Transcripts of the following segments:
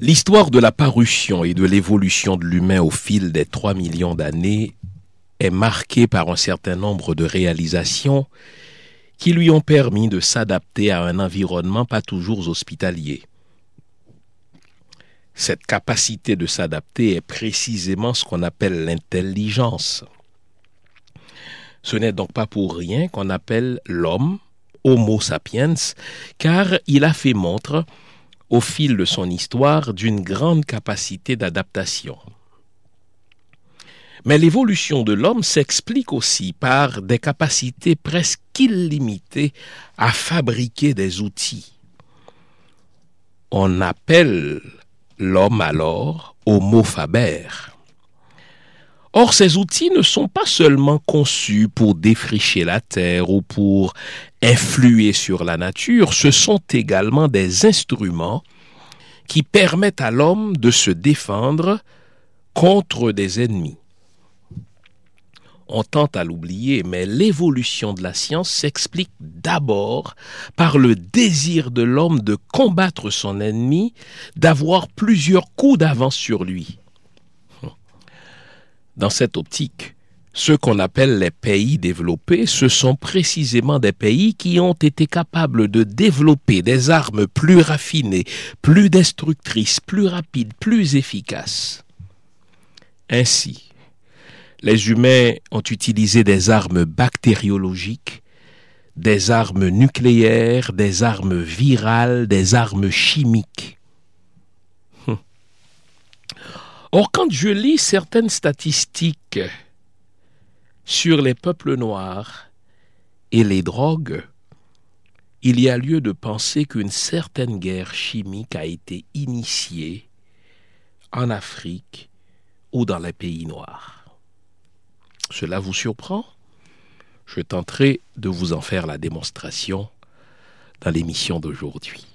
L'histoire de la parution et de l'évolution de l'humain au fil des trois millions d'années est marquée par un certain nombre de réalisations qui lui ont permis de s'adapter à un environnement pas toujours hospitalier. Cette capacité de s'adapter est précisément ce qu'on appelle l'intelligence. Ce n'est donc pas pour rien qu'on appelle l'homme Homo sapiens, car il a fait montre, au fil de son histoire, d'une grande capacité d'adaptation. Mais l'évolution de l'homme s'explique aussi par des capacités presque illimitées à fabriquer des outils. On appelle l'homme alors Homo faber. Or, ces outils ne sont pas seulement conçus pour défricher la terre ou pour influer sur la nature, ce sont également des instruments qui permettent à l'homme de se défendre contre des ennemis. On tente à l'oublier, mais l'évolution de la science s'explique d'abord par le désir de l'homme de combattre son ennemi, d'avoir plusieurs coups d'avance sur lui. Dans cette optique, ceux qu'on appelle les pays développés, ce sont précisément des pays qui ont été capables de développer des armes plus raffinées, plus destructrices, plus rapides, plus efficaces. Ainsi, les humains ont utilisé des armes bactériologiques, des armes nucléaires, des armes virales, des armes chimiques. Or, quand je lis certaines statistiques sur les peuples noirs et les drogues, il y a lieu de penser qu'une certaine guerre chimique a été initiée en Afrique ou dans les pays noirs. Cela vous surprend? Je tenterai de vous en faire la démonstration dans l'émission d'aujourd'hui.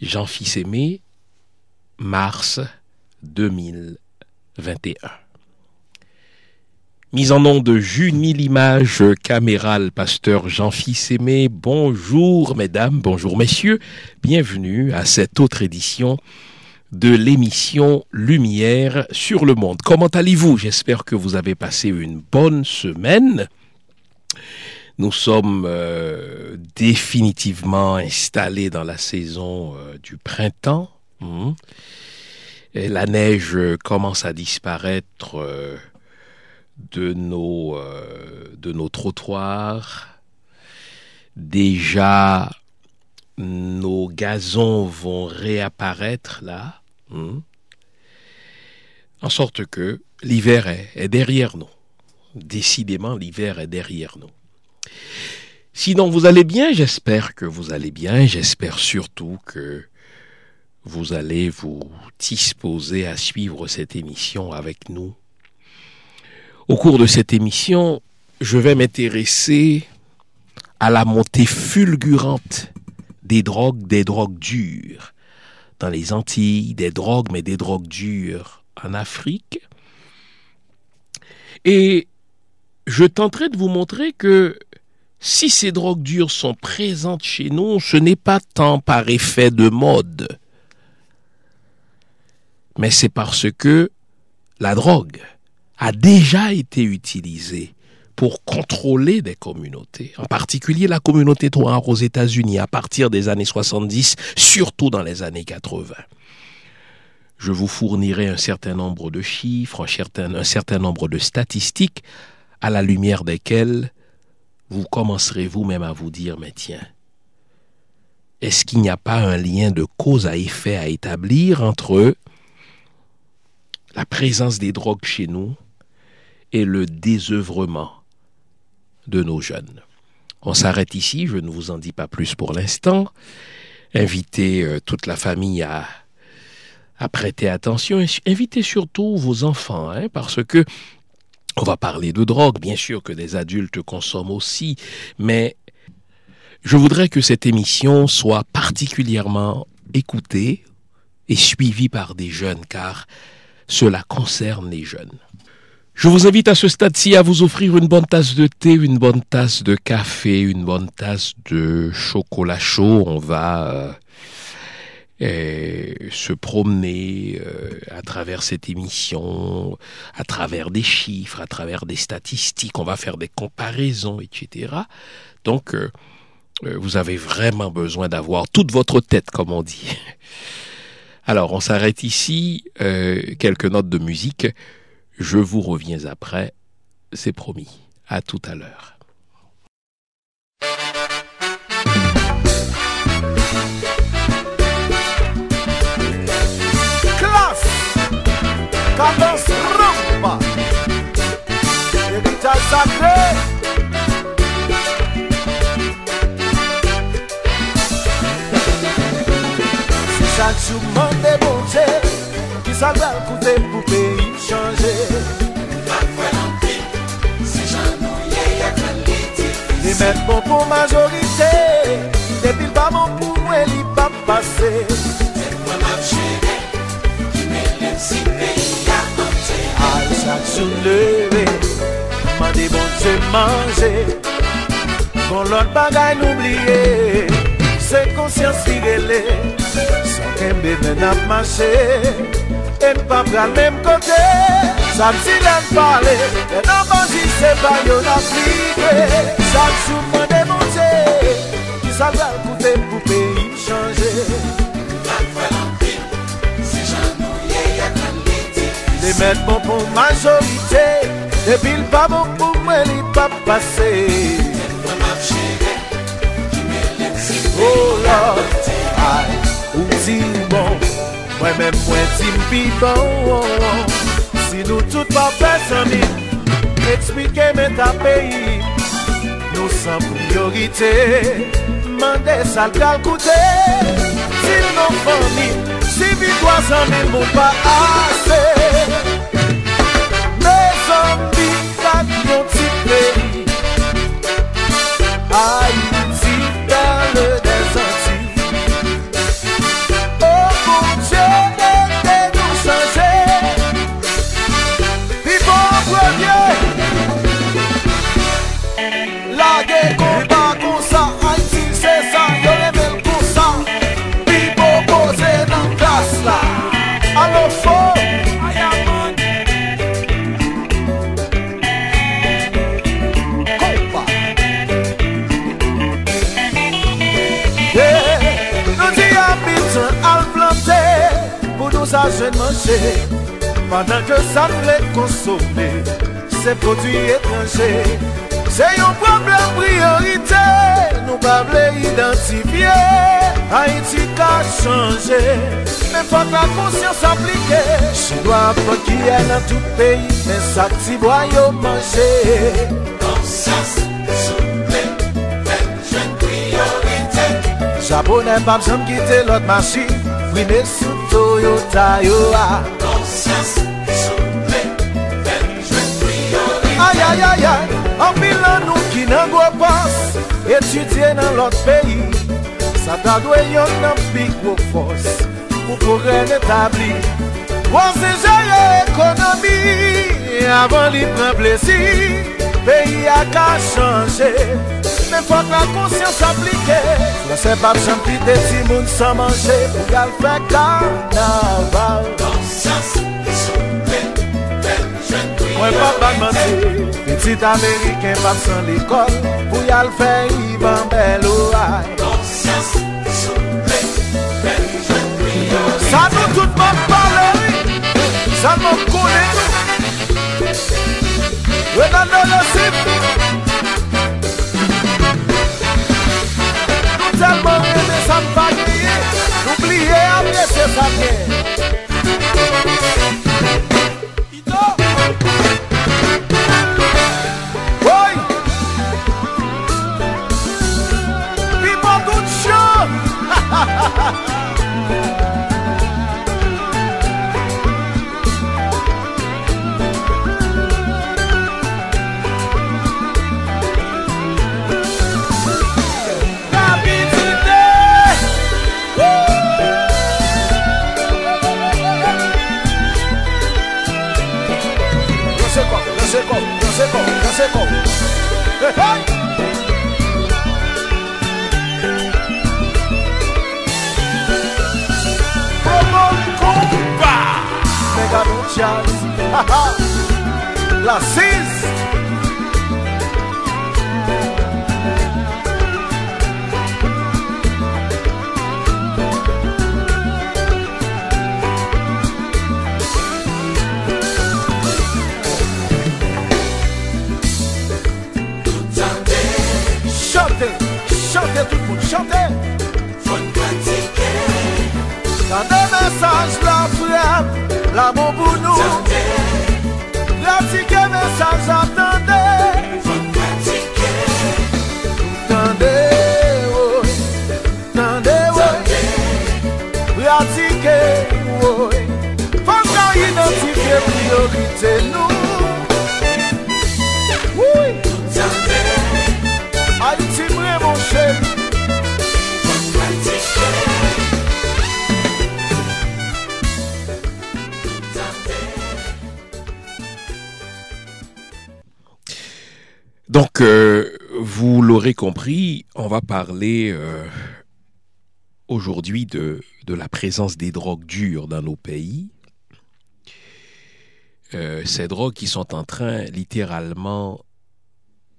Jean Fils Aimé, mars 2021. Mise en nom de Junie Limage, caméral, pasteur Jean-Fils Aimé. Bonjour mesdames, bonjour messieurs. Bienvenue à cette autre édition de l'émission Lumière sur le monde. Comment allez-vous? J'espère que vous avez passé une bonne semaine. Nous sommes euh, définitivement installés dans la saison euh, du printemps. Mmh la neige commence à disparaître euh, de nos, euh, de nos trottoirs. Déjà, nos gazons vont réapparaître là. Hein. en sorte que l'hiver est derrière nous. Décidément, l'hiver est derrière nous. Sinon, vous allez bien, j'espère que vous allez bien, j'espère surtout que vous allez vous disposer à suivre cette émission avec nous. Au cours de cette émission, je vais m'intéresser à la montée fulgurante des drogues, des drogues dures dans les Antilles, des drogues, mais des drogues dures en Afrique. Et je tenterai de vous montrer que si ces drogues dures sont présentes chez nous, ce n'est pas tant par effet de mode, mais c'est parce que la drogue a déjà été utilisée pour contrôler des communautés, en particulier la communauté noire aux États-Unis à partir des années 70, surtout dans les années 80. Je vous fournirai un certain nombre de chiffres, un certain, un certain nombre de statistiques, à la lumière desquelles vous commencerez vous-même à vous dire, mais tiens, est-ce qu'il n'y a pas un lien de cause à effet à établir entre la présence des drogues chez nous le désœuvrement de nos jeunes. On s'arrête ici, je ne vous en dis pas plus pour l'instant. Invitez euh, toute la famille à, à prêter attention et invitez surtout vos enfants, hein, parce que on va parler de drogue, bien sûr que des adultes consomment aussi, mais je voudrais que cette émission soit particulièrement écoutée et suivie par des jeunes, car cela concerne les jeunes. Je vous invite à ce stade-ci à vous offrir une bonne tasse de thé, une bonne tasse de café, une bonne tasse de chocolat chaud. On va euh, se promener euh, à travers cette émission, à travers des chiffres, à travers des statistiques, on va faire des comparaisons, etc. Donc, euh, euh, vous avez vraiment besoin d'avoir toute votre tête, comme on dit. Alors, on s'arrête ici, quelques notes de musique. Je vous reviens après, c'est promis. À tout à l'heure. cadence rumba Héritage sacré chaque jour sa dal koute pou peyi chanje Mwen fwen an pi, se jan nou ye yak nan liti Li men bon pou majorite, depil ba mon pou mwen li pa pase Te mwen ap chene, ki me lem si peyi ya ante Al chak sou leve, mande bon se manje Kon lot bagay n'oubliye, se konsyans ki gele Son kembe men ap mache En pa pral menm kote Sam si len pale E nan banji se bayo nan slike Sam sou mwen demonje Ki sa pral koute pou peyi chanje. Gat fwe lan pil Si jan nou ye yak an liti Le men bon pou majorite Le bil pa bon pou mwen li pa pase. En pa map chere Ki me lem si peyi nan liti Ou zi bon. Mwen men mwen tim pi bon. Si nou tout pa pesoni Ekspike men ta peyi. Nou san priorite Mande sal kal koute. Si nou foni Si vi kwa san men moun pa ase. Me zan bi manje manje Padan ke sa nou le konsome Se prodwi etranje Se yon problem priorite Nou pa vle identifiye Haiti ka chanje Men fok la konsyans aplike Chidwa fok ki el an tout peyi Men sa ti boyo manje Kansas, souple, men jen priorite Japonè pap jom kite lot machi Vwine sou Toyota yo a. Konsens souple Fèm jwen priori Ay ay ay ay An pilan nou ki nan gwo pas Etudye nan lot peyi Sa ta dwe yon nan pik wou fos Pou pou ren etabli Wansi jere ekonomi Avan li pren plesi Peyi a ka chanje Men fok la konsyans aplike La se pap chan pi de ti moun san manje Pou gal fè karnaval. Dansas, souple, bel jen Mwen pap bag manti Petit Ameriken pap san l'ekol Pou yal fè iban bel ouay Dansas, souple, bel jen Sa nou tout mwen pale Sa nou mwen kone Wè nan nan nasip apye se seco. Mega luchas. Las cis. Chantez tout le monde, chantez. Quand des messages la nous. Pratiquez message, attendez. Attendez, oui. Attendez, oui. Pratiquez, oui. Faut qu'on identifie priorité nous. Oui. Donc, euh, vous l'aurez compris, on va parler euh, aujourd'hui de, la présence des drogues dures dans nos pays. Euh, ces drogues qui sont en train littéralement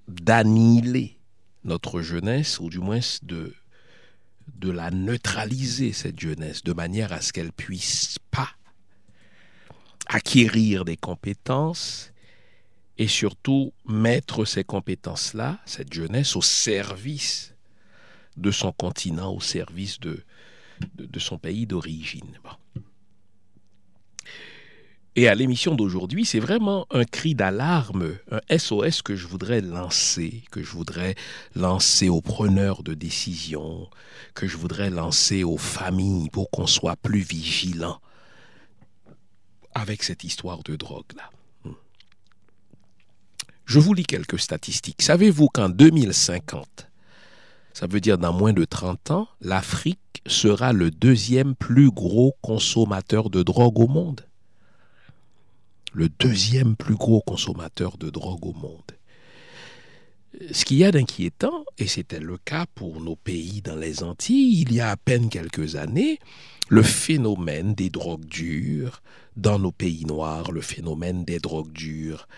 d'annihiler notre jeunesse, ou du moins de, de la neutraliser, cette jeunesse, de manière à ce qu'elle puisse pas acquérir des compétences et surtout mettre ces compétences-là, cette jeunesse, au service de son continent, au service de, son pays d'origine. Et à l'émission d'aujourd'hui, c'est vraiment un cri d'alarme, un SOS que je voudrais lancer, que je voudrais lancer aux preneurs de décision, que je voudrais lancer aux familles pour qu'on soit plus vigilants avec cette histoire de drogue-là. Je vous lis quelques statistiques. Savez-vous qu'en 2050, ça veut dire dans moins de 30 ans, l'Afrique sera le deuxième plus gros consommateur de drogue au monde? Le deuxième plus gros consommateur de drogue au monde. Ce qu'il y a d'inquiétant, et c'était le cas pour nos pays dans les Antilles, il y a à peine quelques années, le phénomène des drogues dures dans nos pays noirs, le phénomène des drogues dures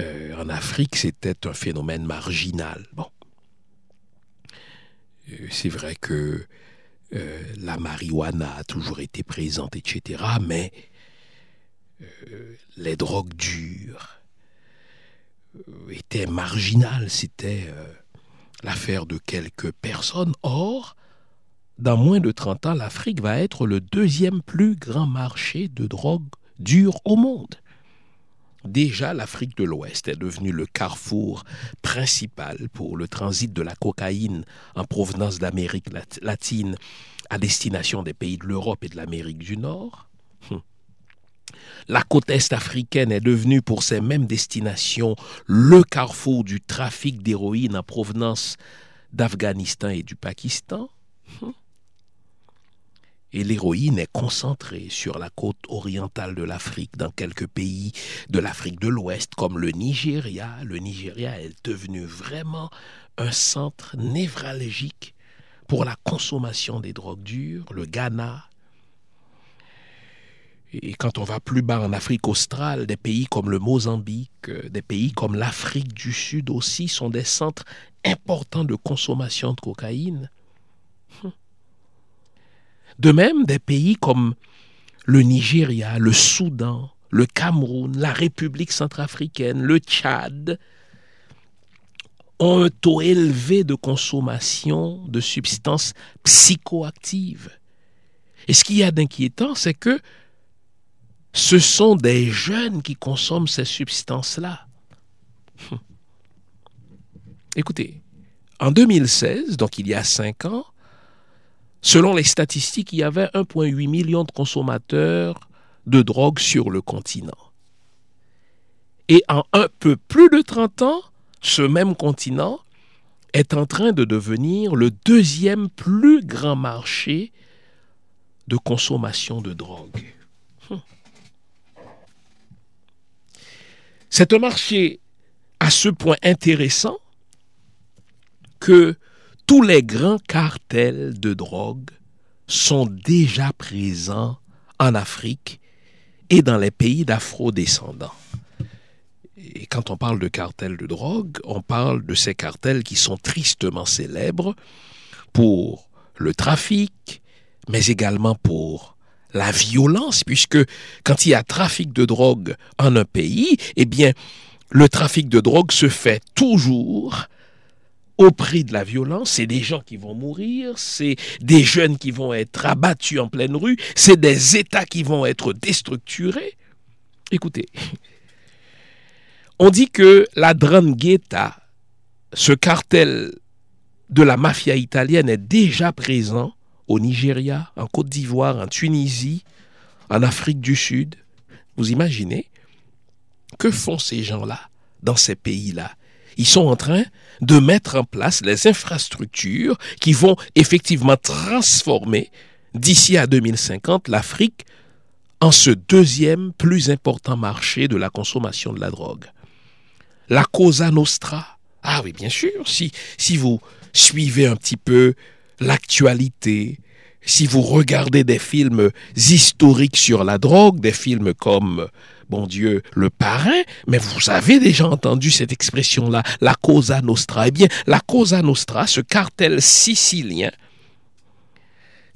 euh, en Afrique, c'était un phénomène marginal. Bon. Euh, c'est vrai que euh, la marijuana a toujours été présente, etc., mais les drogues dures étaient marginales, c'était l'affaire de quelques personnes. Or, dans moins de 30 ans, l'Afrique va être le deuxième plus grand marché de drogue dure au monde. Déjà, l'Afrique de l'Ouest est devenue le carrefour principal pour le transit de la cocaïne en provenance d'Amérique latine à destination des pays de l'Europe et de l'Amérique du Nord. Hum. La côte est africaine est devenue pour ces mêmes destinations le carrefour du trafic d'héroïne en provenance d'Afghanistan et du Pakistan. Et l'héroïne est concentrée sur la côte orientale de l'Afrique, dans quelques pays de l'Afrique de l'Ouest, comme le Nigeria. Le Nigeria est devenu vraiment un centre névralgique pour la consommation des drogues dures. Le Ghana, et quand on va plus bas en Afrique australe, des pays comme le Mozambique, euh, des pays comme l'Afrique du Sud aussi sont des centres importants de consommation de cocaïne. De même, des pays comme le Nigeria, le Soudan, le Cameroun, la République centrafricaine, le Tchad, ont un taux élevé de consommation de substances psychoactives. Et ce qu'il y a d'inquiétant, c'est que ce sont des jeunes qui consomment ces substances-là. Écoutez, en 2016, donc il y a cinq ans, selon les statistiques, il y avait 1,8 million de consommateurs de drogue sur le continent. Et en un peu plus de 30 ans, ce même continent est en train de devenir le deuxième plus grand marché de consommation de drogue. C'est un marché à ce point intéressant que tous les grands cartels de drogue sont déjà présents en Afrique et dans les pays d'afro-descendants. Et quand on parle de cartels de drogue, on parle de ces cartels qui sont tristement célèbres pour le trafic, mais également pour la violence, puisque quand il y a trafic de drogue en un pays, eh bien, le trafic de drogue se fait toujours au prix de la violence, c'est des gens qui vont mourir, c'est des jeunes qui vont être abattus en pleine rue, c'est des États qui vont être déstructurés. Écoutez, on dit que la Drangheta, ce cartel de la mafia italienne, est déjà présent au Nigeria, en Côte d'Ivoire, en Tunisie, en Afrique du Sud. Vous imaginez Que font ces gens-là dans ces pays-là? Ils sont en train de mettre en place les infrastructures qui vont effectivement transformer d'ici à 2050 l'Afrique en ce deuxième plus important marché de la consommation de la drogue. La Cosa Nostra. Ah oui, bien sûr, si, si vous suivez un petit peu l'actualité, si vous regardez des films historiques sur la drogue, des films comme, bon Dieu, Le Parrain, mais vous avez déjà entendu cette expression-là, la Cosa Nostra. Eh bien, la Cosa Nostra, ce cartel sicilien,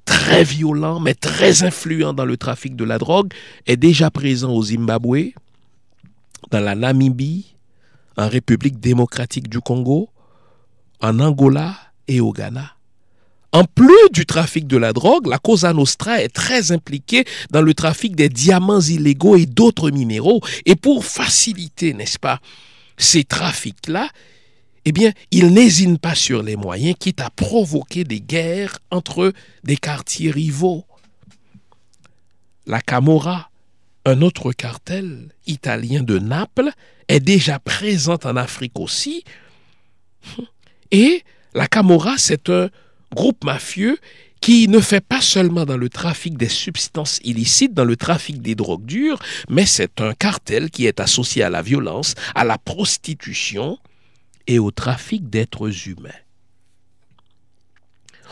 très violent, mais très influent dans le trafic de la drogue, est déjà présent au Zimbabwe, dans la Namibie, en République démocratique du Congo, en Angola et au Ghana. En plus du trafic de la drogue, la Cosa Nostra est très impliquée dans le trafic des diamants illégaux et d'autres minéraux. Et pour faciliter, n'est-ce pas, ces trafics-là, eh bien, ils n'hésitent pas sur les moyens, quitte à provoquer des guerres entre des quartiers rivaux. La Camorra, un autre cartel italien de Naples, est déjà présente en Afrique aussi. Et la Camorra, c'est un groupe mafieux qui ne fait pas seulement dans le trafic des substances illicites, dans le trafic des drogues dures, mais c'est un cartel qui est associé à la violence, à la prostitution et au trafic d'êtres humains.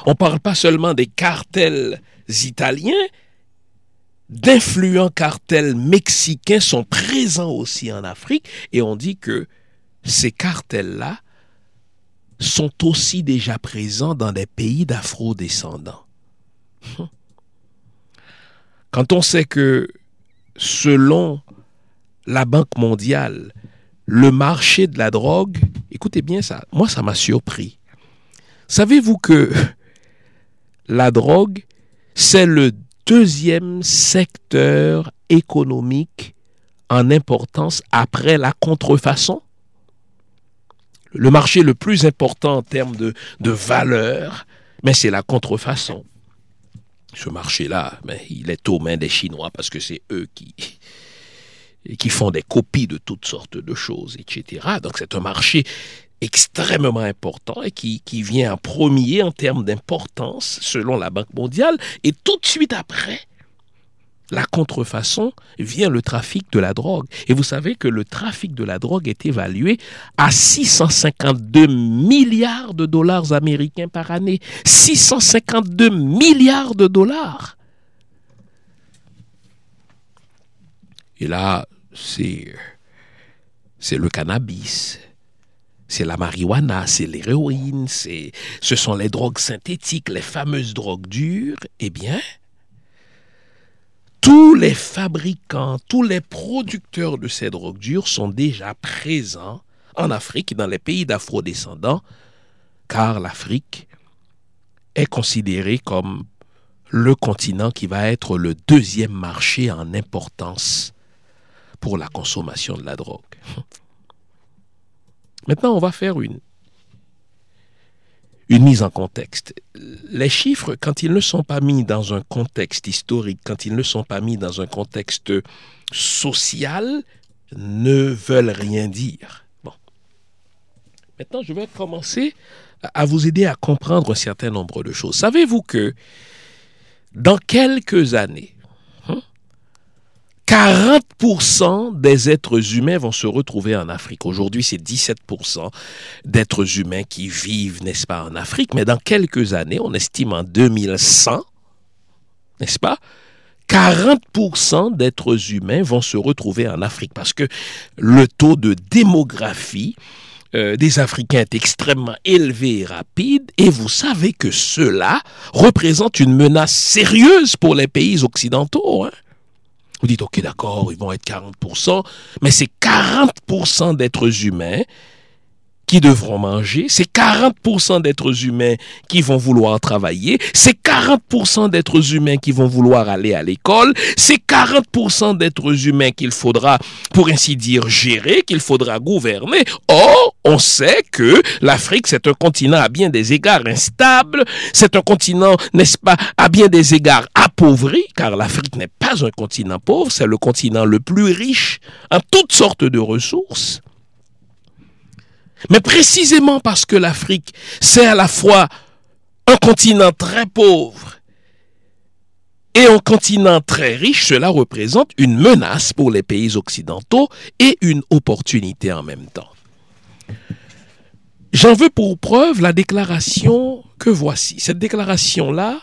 On ne parle pas seulement des cartels italiens, d'influents cartels mexicains sont présents aussi en Afrique et on dit que ces cartels-là sont aussi déjà présents dans des pays d'afro-descendants. Quand on sait que, selon la Banque mondiale, le marché de la drogue, écoutez bien ça, moi ça m'a surpris. Savez-vous que la drogue, c'est le deuxième secteur économique en importance après la contrefaçon? Le marché le plus important en termes de, valeur, mais c'est la contrefaçon. Ce marché-là, mais il est aux mains des Chinois parce que c'est eux qui, qui font des copies de toutes sortes de choses, etc. Donc c'est un marché extrêmement important et qui, qui vient en premier en termes d'importance selon la Banque mondiale. Et tout de suite après, la contrefaçon vient le trafic de la drogue. Et vous savez que le trafic de la drogue est évalué à 652 milliards de dollars américains par année. 652 milliards de dollars. Et là, c'est, c'est le cannabis, c'est la marijuana, c'est l'héroïne, c'est, ce sont les drogues synthétiques, les fameuses drogues dures. Eh bien, tous les fabricants, tous les producteurs de ces drogues dures sont déjà présents en Afrique dans les pays d'afro-descendants, car l'Afrique est considérée comme le continent qui va être le deuxième marché en importance pour la consommation de la drogue. Maintenant, on va faire une une mise en contexte. Les chiffres, quand ils ne sont pas mis dans un contexte historique, quand ils ne sont pas mis dans un contexte social, ne veulent rien dire. Bon. Maintenant, je vais commencer à vous aider à comprendre un certain nombre de choses. Savez-vous que dans quelques années, 40% des êtres humains vont se retrouver en Afrique. Aujourd'hui, c'est 17% d'êtres humains qui vivent, n'est-ce pas, en Afrique. Mais dans quelques années, on estime en 2100, n'est-ce pas, 40% d'êtres humains vont se retrouver en Afrique parce que le taux de démographie euh, des Africains est extrêmement élevé et rapide, et vous savez que cela représente une menace sérieuse pour les pays occidentaux. Hein. Vous dites, ok, d'accord, ils vont être 40%, mais c'est 40% d'êtres humains qui devront manger, c'est 40% d'êtres humains qui vont vouloir travailler, c'est 40% d'êtres humains qui vont vouloir aller à l'école, c'est 40% d'êtres humains qu'il faudra, pour ainsi dire, gérer, qu'il faudra gouverner. Or, on sait que l'Afrique, c'est un continent à bien des égards instable, c'est un continent, n'est-ce pas, à bien des égards appauvri, car l'Afrique n'est un continent pauvre, c'est le continent le plus riche en toutes sortes de ressources. Mais précisément parce que l'Afrique, c'est à la fois un continent très pauvre et un continent très riche, cela représente une menace pour les pays occidentaux et une opportunité en même temps. J'en veux pour preuve la déclaration que voici. Cette déclaration-là,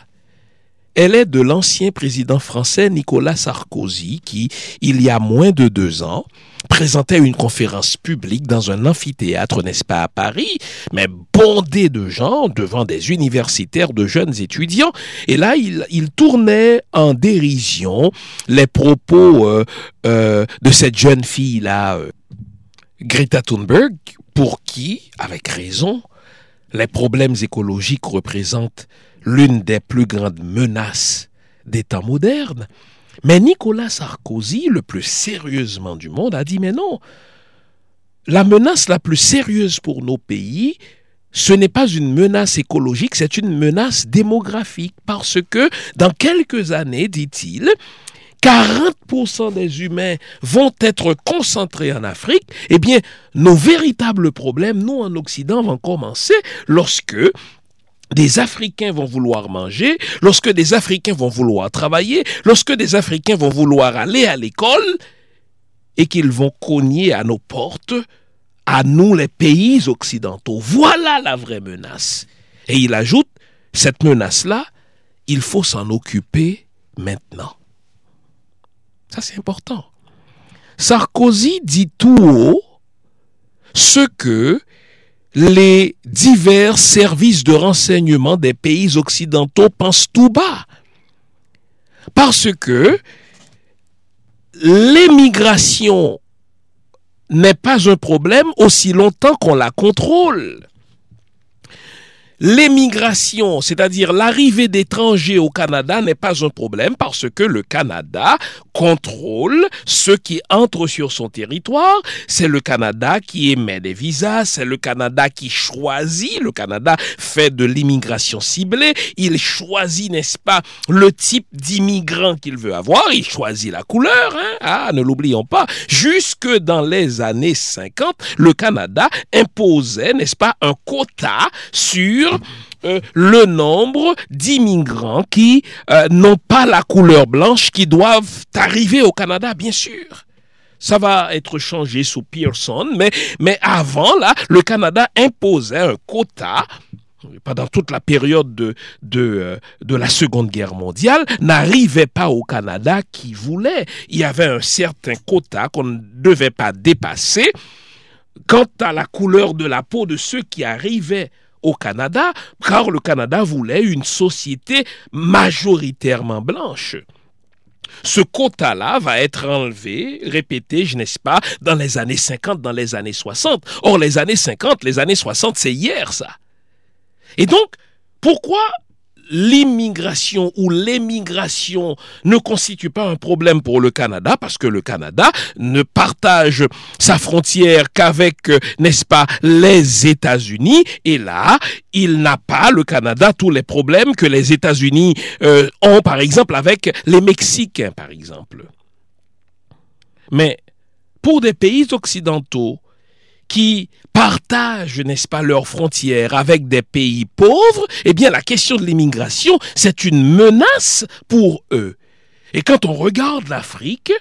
elle est de l'ancien président français Nicolas Sarkozy qui, il y a moins de deux ans, présentait une conférence publique dans un amphithéâtre, n'est-ce pas, à Paris, mais bondé de gens devant des universitaires de jeunes étudiants. Et là, il, tournait en dérision les propos euh, euh, de cette jeune fille-là, euh, Greta Thunberg, pour qui, avec raison, les problèmes écologiques représentent l'une des plus grandes menaces des temps modernes. Mais Nicolas Sarkozy, le plus sérieusement du monde, a dit mais non, la menace la plus sérieuse pour nos pays, ce n'est pas une menace écologique, c'est une menace démographique. Parce que dans quelques années, dit-il, 40% des humains vont être concentrés en Afrique, eh bien, nos véritables problèmes, nous en Occident, vont commencer lorsque des Africains vont vouloir manger, lorsque des Africains vont vouloir travailler, lorsque des Africains vont vouloir aller à l'école, et qu'ils vont cogner à nos portes, à nous les pays occidentaux. Voilà la vraie menace. Et il ajoute, cette menace-là, il faut s'en occuper maintenant. Ça, c'est important. Sarkozy dit tout haut ce que les divers services de renseignement des pays occidentaux pensent tout bas. Parce que l'émigration n'est pas un problème aussi longtemps qu'on la contrôle l'émigration, c'est-à-dire l'arrivée d'étrangers au Canada n'est pas un problème parce que le Canada contrôle ceux qui entrent sur son territoire. C'est le Canada qui émet des visas, c'est le Canada qui choisit, le Canada fait de l'immigration ciblée, il choisit, n'est-ce pas, le type d'immigrant qu'il veut avoir, il choisit la couleur, hein? ah, ne l'oublions pas, jusque dans les années 50, le Canada imposait, n'est-ce pas, un quota sur euh, le nombre d'immigrants qui euh, n'ont pas la couleur blanche, qui doivent arriver au Canada, bien sûr. Ça va être changé sous Pearson, mais, mais avant, là, le Canada imposait un quota pendant toute la période de, de, euh, de la Seconde Guerre mondiale, n'arrivait pas au Canada qui voulait. Il y avait un certain quota qu'on ne devait pas dépasser. Quant à la couleur de la peau de ceux qui arrivaient au Canada, car le Canada voulait une société majoritairement blanche. Ce quota-là va être enlevé, répété, je n'est-ce pas, dans les années 50, dans les années 60. Or, les années 50, les années 60, c'est hier, ça. Et donc, pourquoi l'immigration ou l'émigration ne constitue pas un problème pour le Canada parce que le Canada ne partage sa frontière qu'avec, euh, n'est-ce pas, les États-Unis. Et là, il n'a pas, le Canada, tous les problèmes que les États-Unis euh, ont, par exemple, avec les Mexicains, par exemple. Mais pour des pays occidentaux, qui partagent, n'est-ce pas, leurs frontières avec des pays pauvres, eh bien la question de l'immigration, c'est une menace pour eux. Et quand on regarde l'Afrique,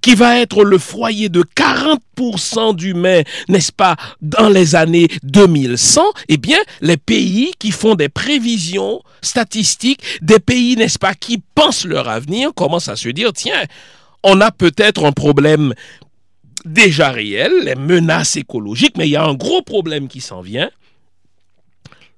qui va être le foyer de 40% d'humains, n'est-ce pas, dans les années 2100, eh bien, les pays qui font des prévisions statistiques, des pays, n'est-ce pas, qui pensent leur avenir, commencent à se dire, tiens, on a peut-être un problème déjà réel, les menaces écologiques, mais il y a un gros problème qui s'en vient.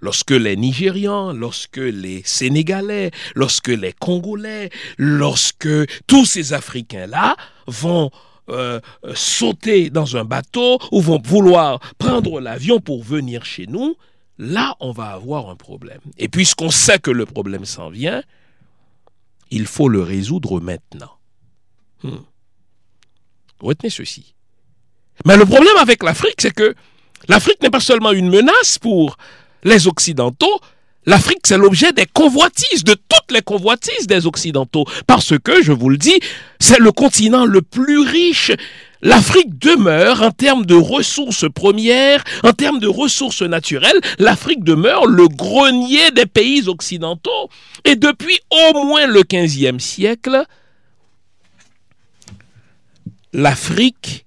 Lorsque les Nigérians, lorsque les Sénégalais, lorsque les Congolais, lorsque tous ces Africains-là vont euh, sauter dans un bateau ou vont vouloir prendre l'avion pour venir chez nous, là, on va avoir un problème. Et puisqu'on sait que le problème s'en vient, il faut le résoudre maintenant. Hmm. Retenez ceci. Mais le problème avec l'Afrique, c'est que l'Afrique n'est pas seulement une menace pour les Occidentaux, L'Afrique, c'est l'objet des convoitises, de toutes les convoitises des Occidentaux. Parce que, je vous le dis, c'est le continent le plus riche. L'Afrique demeure, en termes de ressources premières, en termes de ressources naturelles, l'Afrique demeure le grenier des pays occidentaux. Et depuis au moins le XVe siècle, l'Afrique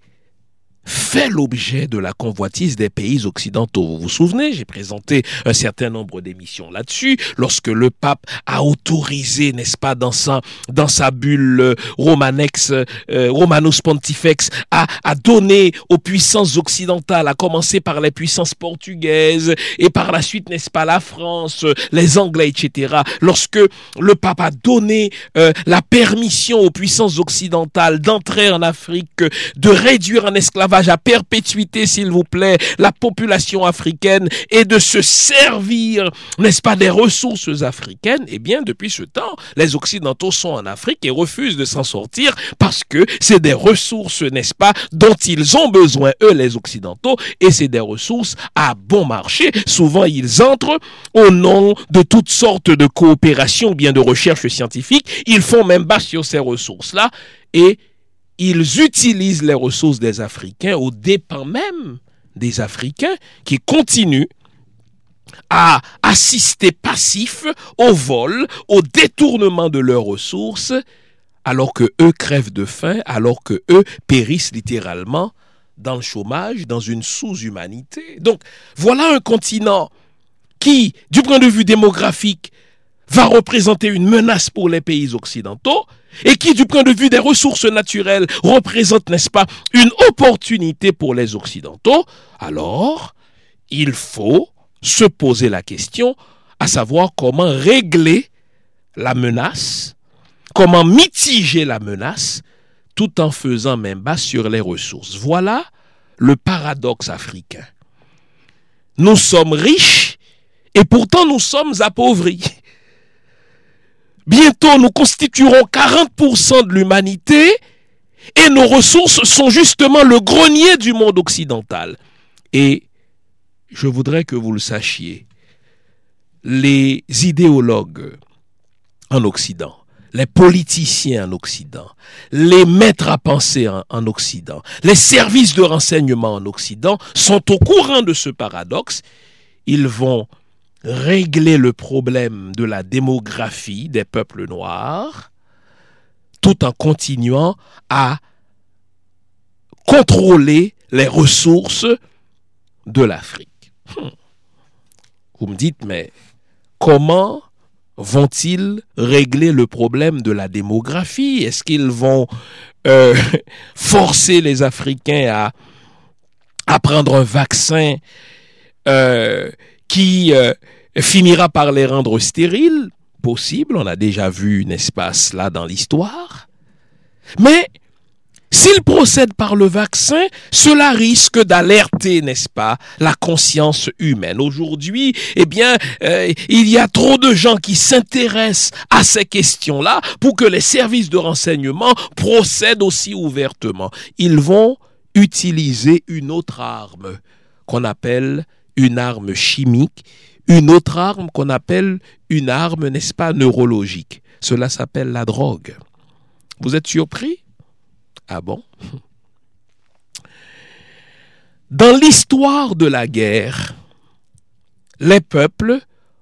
fait l'objet de la convoitise des pays occidentaux. Vous vous souvenez, j'ai présenté un certain nombre d'émissions là-dessus, lorsque le pape a autorisé, n'est-ce pas, dans sa, dans sa bulle euh, Romanex, euh, Romanus Pontifex, à, à donner aux puissances occidentales, à commencer par les puissances portugaises, et par la suite, n'est-ce pas, la France, les Anglais, etc. Lorsque le pape a donné euh, la permission aux puissances occidentales d'entrer en Afrique, de réduire en esclavage à perpétuité, s'il vous plaît, la population africaine et de se servir, n'est-ce pas, des ressources africaines, eh bien, depuis ce temps, les Occidentaux sont en Afrique et refusent de s'en sortir parce que c'est des ressources, n'est-ce pas, dont ils ont besoin, eux, les Occidentaux, et c'est des ressources à bon marché. Souvent, ils entrent au nom de toutes sortes de coopérations bien de recherches scientifiques. Ils font même bas sur ces ressources-là et ils utilisent les ressources des Africains au dépens même des Africains qui continuent à assister passif au vol, au détournement de leurs ressources, alors que eux crèvent de faim, alors que eux périssent littéralement dans le chômage, dans une sous-humanité. Donc voilà un continent qui, du point de vue démographique, va représenter une menace pour les pays occidentaux, et qui, du point de vue des ressources naturelles, représente, n'est-ce pas, une opportunité pour les Occidentaux, alors il faut se poser la question à savoir comment régler la menace, comment mitiger la menace, tout en faisant main basse sur les ressources. Voilà le paradoxe africain. Nous sommes riches et pourtant nous sommes appauvris. Bientôt, nous constituerons 40% de l'humanité et nos ressources sont justement le grenier du monde occidental. Et je voudrais que vous le sachiez, les idéologues en Occident, les politiciens en Occident, les maîtres à penser en, en, Occident, les services de renseignement en Occident sont au courant de ce paradoxe. Ils vont régler le problème de la démographie des peuples noirs tout en continuant à contrôler les ressources de l'Afrique. Hmm. Vous me dites, mais comment vont-ils régler le problème de la démographie? Est-ce qu'ils vont euh, forcer les Africains à, prendre un vaccin euh, qui euh, finira par les rendre stériles, possible, on a déjà vu, n'est-ce pas, cela dans l'histoire. Mais s'ils procèdent par le vaccin, cela risque d'alerter, n'est-ce pas, la conscience humaine. Aujourd'hui, eh bien, euh, il y a trop de gens qui s'intéressent à ces questions-là pour que les services de renseignement procèdent aussi ouvertement. Ils vont utiliser une autre arme qu'on appelle une arme chimique, une autre arme qu'on appelle une arme, n'est-ce pas, neurologique. Cela s'appelle la drogue. Vous êtes surpris? Ah bon? Dans l'histoire de la guerre, les peuples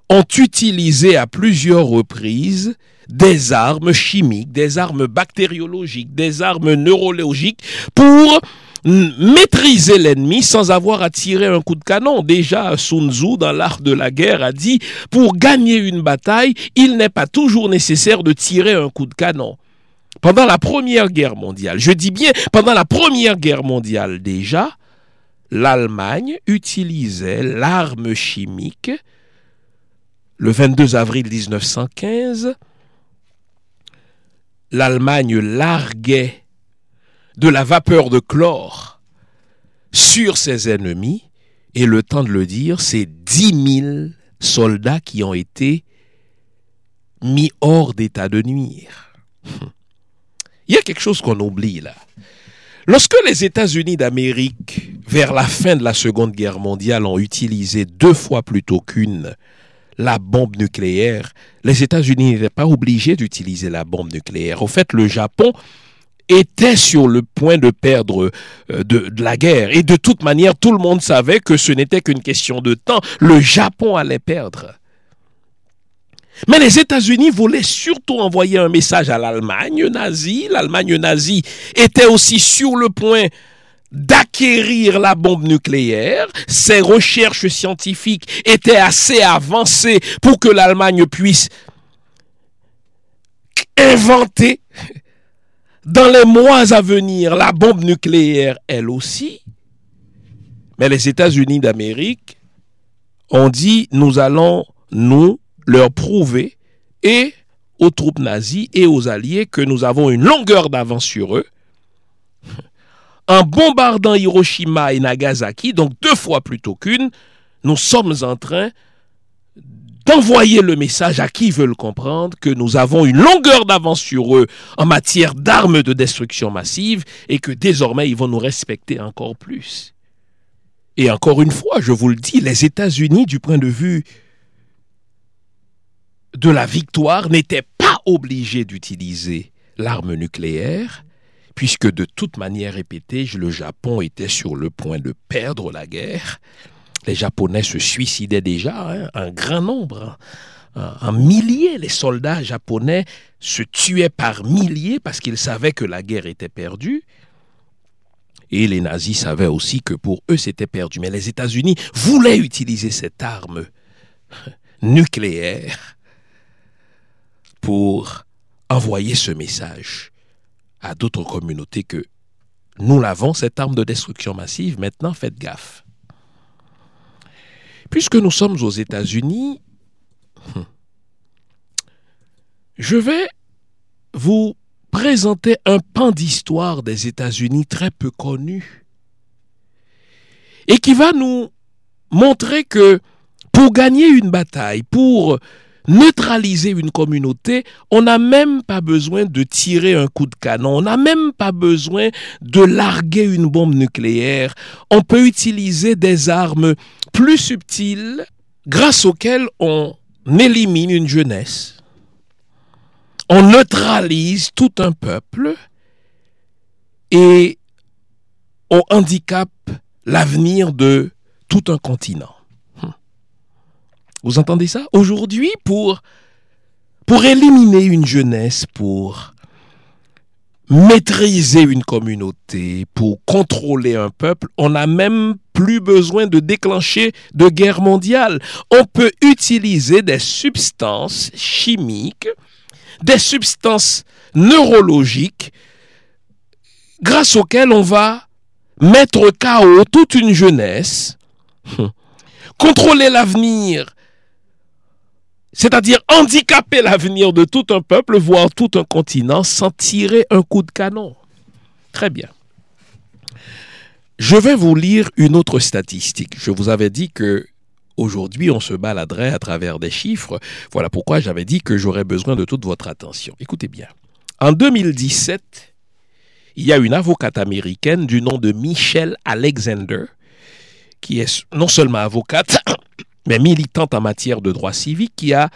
ont utilisé à plusieurs reprises des armes chimiques, des armes bactériologiques, des armes neurologiques pour maîtriser l'ennemi sans avoir à tirer un coup de canon. Déjà, Sun Tzu, dans l'art de la guerre, a dit, pour gagner une bataille, il n'est pas toujours nécessaire de tirer un coup de canon. Pendant la Première Guerre mondiale, je dis bien pendant la Première Guerre mondiale déjà, l'Allemagne utilisait l'arme chimique le 22 avril 1915, l'Allemagne larguait de la vapeur de chlore sur ses ennemis, et le temps de le dire, c'est 10 000 soldats qui ont été mis hors d'état de nuire. Il y a quelque chose qu'on oublie là. Lorsque les États-Unis d'Amérique, vers la fin de la Seconde Guerre mondiale, ont utilisé deux fois plutôt qu'une la bombe nucléaire, les États-Unis n'étaient pas obligés d'utiliser la bombe nucléaire. Au fait, le Japon était sur le point de perdre euh, de, la guerre. Et de toute manière, tout le monde savait que ce n'était qu'une question de temps. Le Japon allait perdre. Mais les États-Unis voulaient surtout envoyer un message à l'Allemagne nazie. L'Allemagne nazie était aussi sur le point d'acquérir la bombe nucléaire. Ses recherches scientifiques étaient assez avancées pour que l'Allemagne puisse inventer dans les mois à venir la bombe nucléaire elle aussi. Mais les États-Unis d'Amérique ont dit nous allons nous leur prouver et aux troupes nazies et aux alliés que nous avons une longueur d'avance sur eux en bombardant Hiroshima et Nagasaki, donc deux fois plutôt qu'une, nous sommes en train d'envoyer le message à qui veut le comprendre que nous avons une longueur d'avance sur eux en matière d'armes de destruction massive et que désormais ils vont nous respecter encore plus. Et encore une fois, je vous le dis, les États-Unis, du point de vue de la victoire, n'étaient pas obligés d'utiliser l'arme nucléaire, puisque de toute manière répétée, le Japon était sur le point de perdre la guerre. Les Japonais se suicidaient déjà, hein, un grand nombre. Hein. En milliers, les soldats japonais se tuaient par milliers parce qu'ils savaient que la guerre était perdue. Et les nazis savaient aussi que pour eux c'était perdu. Mais les États-Unis voulaient utiliser cette arme nucléaire pour envoyer ce message à d'autres communautés que nous l'avons, cette arme de destruction massive, maintenant faites gaffe. Puisque nous sommes aux États-Unis, hmm, je vais vous présenter un pan d'histoire des États-Unis très peu connu et qui va nous montrer que pour gagner une bataille, pour neutraliser une communauté, on n'a même pas besoin de tirer un coup de canon, on n'a même pas besoin de larguer une bombe nucléaire. On peut utiliser des armes plus subtiles grâce auxquelles on élimine une jeunesse. On neutralise tout un peuple et on handicape l'avenir de tout un continent. Vous entendez ça? Aujourd'hui, pour, pour éliminer une jeunesse, pour maîtriser une communauté, pour contrôler un peuple, on n'a même plus besoin de déclencher de guerre mondiale. On peut utiliser des substances chimiques, des substances neurologiques, grâce auxquelles on va mettre KO toute une jeunesse, contrôler l'avenir c'est-à-dire handicaper l'avenir de tout un peuple, voire tout un continent, sans tirer un coup de canon. Très bien. Je vais vous lire une autre statistique. Je vous avais dit que aujourd'hui on se baladerait à travers des chiffres. Voilà pourquoi j'avais dit que j'aurais besoin de toute votre attention. Écoutez bien. En 2017, il y a une avocate américaine du nom de Michelle Alexander, qui est non seulement avocate, mais militante en matière de droit civique, qui a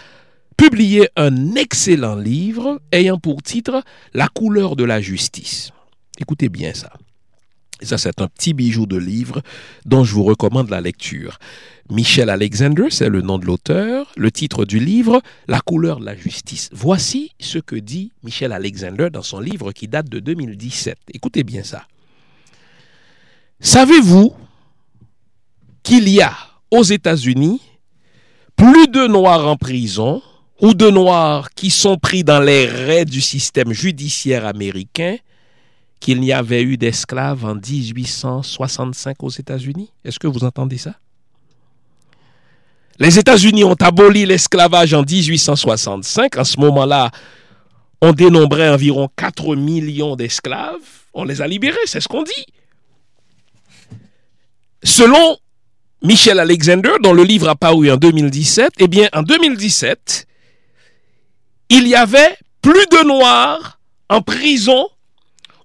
publié un excellent livre ayant pour titre La couleur de la justice. Écoutez bien ça. Ça, c'est un petit bijou de livre dont je vous recommande la lecture. Michel Alexander, c'est le nom de l'auteur. Le titre du livre, La couleur de la justice. Voici ce que dit Michel Alexander dans son livre qui date de 2017. Écoutez bien ça. Savez-vous qu'il y a aux États-Unis plus de Noirs en prison ou de Noirs qui sont pris dans les raies du système judiciaire américain qu'il n'y avait eu d'esclaves en 1865 aux États-Unis? Est-ce que vous entendez ça? Les États-Unis ont aboli l'esclavage en 1865. En ce moment-là, on dénombrait environ 4 millions d'esclaves. On les a libérés, c'est ce qu'on dit. Selon Michel Alexander, dont le livre a paru en 2017, eh bien, en 2017, il y avait plus de Noirs en prison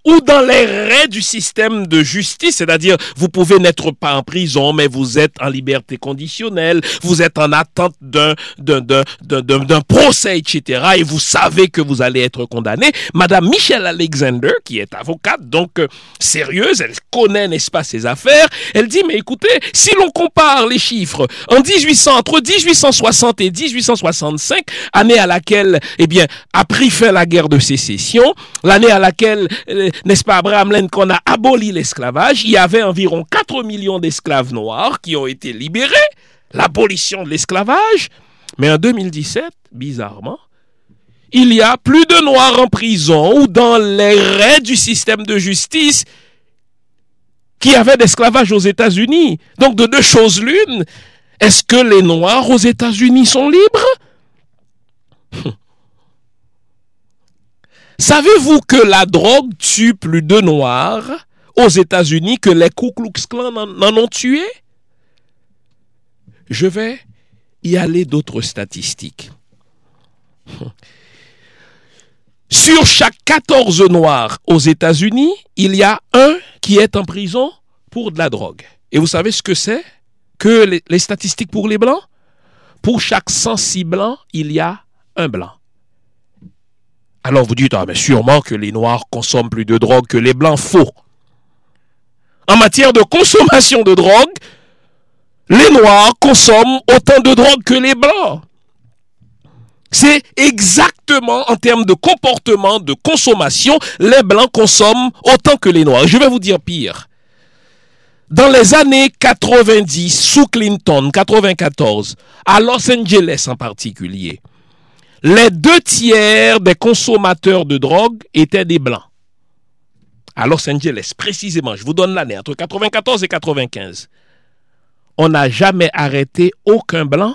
ou dans les raies du système de justice, c'est-à-dire vous pouvez n'être pas en prison, mais vous êtes en liberté conditionnelle, vous êtes en attente d'un d'un procès, etc. Et vous savez que vous allez être condamné. Madame Michelle Alexander, qui est avocate, donc euh, sérieuse, elle connaît, n'est-ce pas, ses affaires, elle dit, mais écoutez, si l'on compare les chiffres en 1800, entre 1860 et 1865, année à laquelle, eh bien, a pris fin la guerre de sécession, l'année à laquelle euh, n'est-ce pas, Abraham Lincoln a aboli l'esclavage, il y avait environ 4 millions d'esclaves noirs qui ont été libérés, l'abolition de l'esclavage. Mais en 2017, bizarrement, il y a plus de noirs en prison ou dans les raies du système de justice qui avaient d'esclavage aux États-Unis. Donc de deux choses l'une, est-ce que les noirs aux États-Unis sont libres? Savez-vous que la drogue tue plus de Noirs aux États-Unis que les Ku Klux Klan n'en ont tué? Je vais y aller d'autres statistiques. Sur chaque 14 Noirs aux États-Unis, il y a un qui est en prison pour de la drogue. Et vous savez ce que c'est que les, les statistiques pour les Blancs? Pour chaque 106 Blancs, il y a un Blanc. Alors vous dites, ah mais sûrement que les Noirs consomment plus de drogue que les Blancs. Faux. En matière de consommation de drogue, les Noirs consomment autant de drogue que les Blancs. C'est exactement en termes de comportement, de consommation, les Blancs consomment autant que les Noirs. Je vais vous dire pire. Dans les années 90, sous Clinton, 94, à Los Angeles en particulier, les deux tiers des consommateurs de drogue étaient des blancs. À Los Angeles, précisément, je vous donne l'année, entre 94 et 95. On n'a jamais arrêté aucun blanc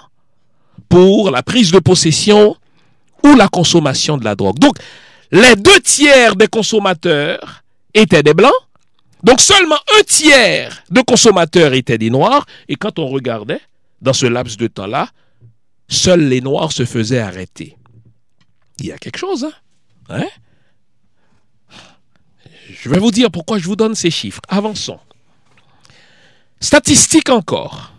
pour la prise de possession ou la consommation de la drogue. Donc, les deux tiers des consommateurs étaient des blancs. Donc, seulement un tiers de consommateurs étaient des noirs. Et quand on regardait, dans ce laps de temps-là, seuls les noirs se faisaient arrêter il y a quelque chose. Hein? hein? Je vais vous dire pourquoi je vous donne ces chiffres. Avançons. Statistique encore.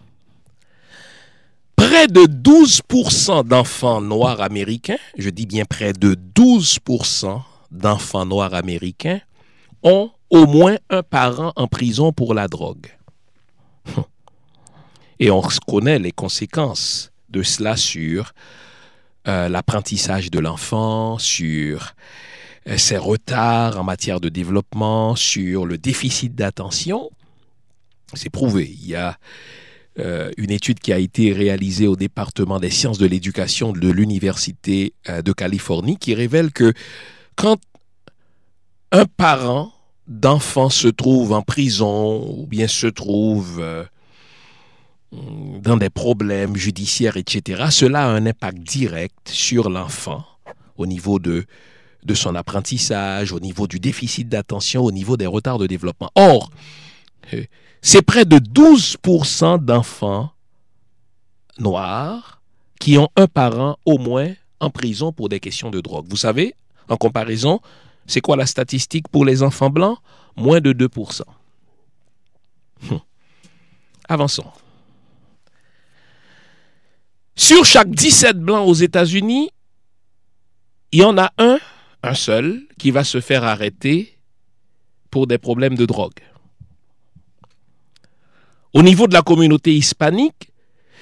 Près de 12% d'enfants noirs américains, je dis bien près de 12% d'enfants noirs américains, ont au moins un parent en prison pour la drogue. Et on connaît les conséquences de cela sur euh, l'apprentissage de l'enfant, sur euh, ses retards en matière de développement, sur le déficit d'attention. C'est prouvé. Il y a euh, une étude qui a été réalisée au département des sciences de l'éducation de l'Université de Californie qui révèle que quand un parent d'enfant se trouve en prison ou bien se trouve dans des problèmes judiciaires, etc., cela a un impact direct sur l'enfant au niveau de, de son apprentissage, au niveau du déficit d'attention, au niveau des retards de développement. Or, euh, c'est près de 12% d'enfants noirs qui ont un parent au moins en prison pour des questions de drogue. Vous savez, en comparaison, c'est quoi la statistique pour les enfants blancs? Moins de 2%. Hum. Avançons. Sur chaque 17 blancs aux États-Unis, il y en a un, un seul, qui va se faire arrêter pour des problèmes de drogue. au niveau de la communauté hispanique,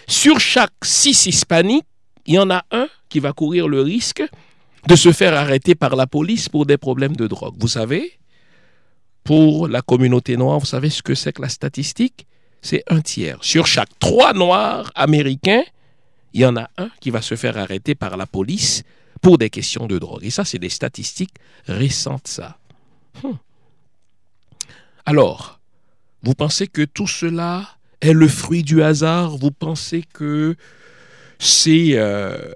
sur chaque six hispaniques, il y en a un qui va courir le risque de se faire arrêter par la police pour des problèmes de drogue. Vous savez, pour la communauté noire, vous savez ce que c'est que la statistique? C'est un tiers. Sur chaque trois noirs américains, il y en a un qui va se faire arrêter par la police pour des questions de drogue. Et ça, c'est des statistiques récentes, ça. Hmm. Alors, vous pensez que tout cela est le fruit du hasard? Vous pensez que c'est euh,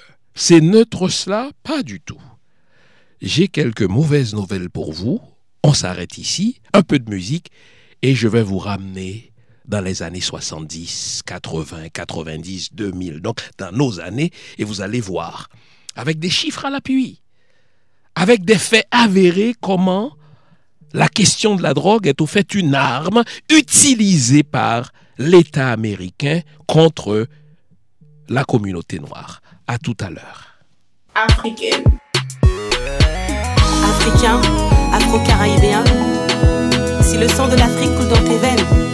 neutre cela? Pas du tout. J'ai quelques mauvaises nouvelles pour vous. On s'arrête ici, un peu de musique, et je vais vous ramener dans les années 70, 80, 90, 2000, donc dans nos années, et vous allez voir, avec des chiffres à l'appui, avec des faits avérés, comment la question de la drogue est au fait une arme utilisée par l'État américain contre la communauté noire. À tout à l'heure. Africaine. Africain, afro-caribéen. Si le sang de l'Afrique coule dans tes veines,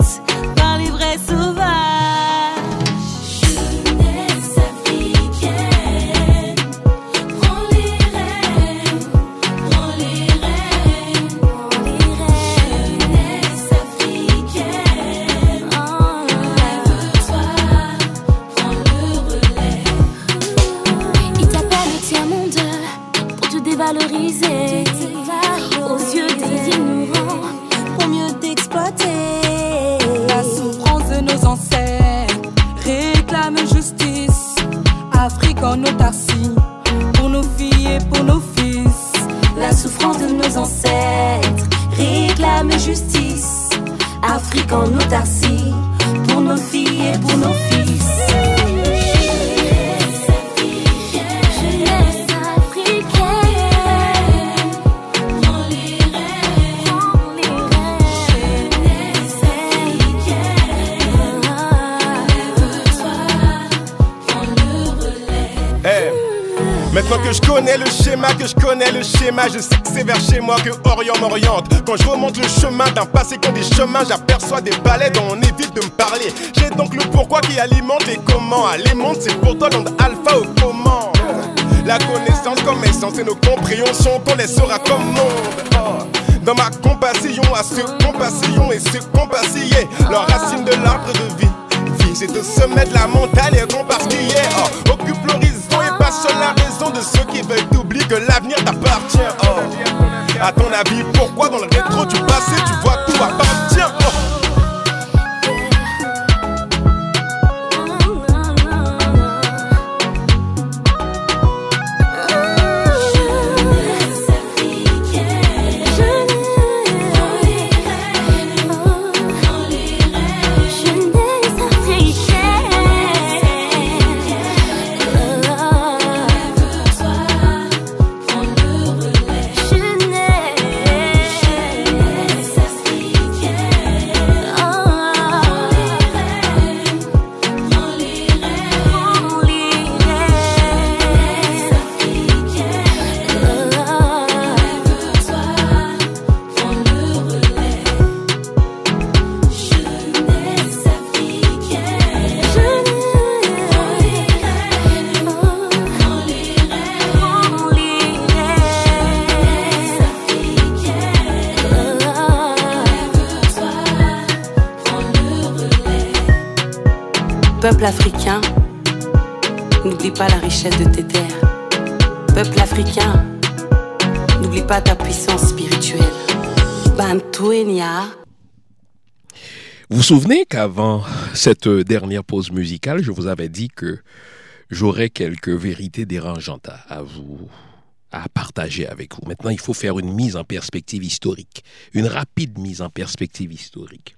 les ancêtres réclament justice. Afrique en autarcie, pour nos filles et pour nos fils. La souffrance de nos ancêtres réclame justice. Afrique en autarcie, pour nos filles et pour nos fils. Je sais que c'est vers chez moi que Orient m'oriente. Quand je remonte le chemin d'un passé comme des chemins, j'aperçois des balais dont on évite de me parler. J'ai donc le pourquoi qui alimente les comment. Aller monte, c'est pour toi l'onde alpha ou comment. La connaissance comme essence et nos compréhensions qu'on laissera comme monde. Dans ma compassion à ce compassion et ce compassiller, leur racine de l'arbre de vie. Vie, c'est de se mettre la montagne et compartiller. Oh, occupe et pas seul la raison de ceux qui veulent t'oublier que l'avenir t'appartient. A ton avis, pourquoi dans le rétro du passé tu vois tout appartient Peuple africain, n'oublie pas la richesse de tes terres. Peuple africain, n'oublie pas ta puissance spirituelle. Bantouenia. Vous vous souvenez qu'avant cette dernière pause musicale, je vous avais dit que j'aurais quelques vérités dérangeantes à vous à partager avec vous. Maintenant, il faut faire une mise en perspective historique, une rapide mise en perspective historique.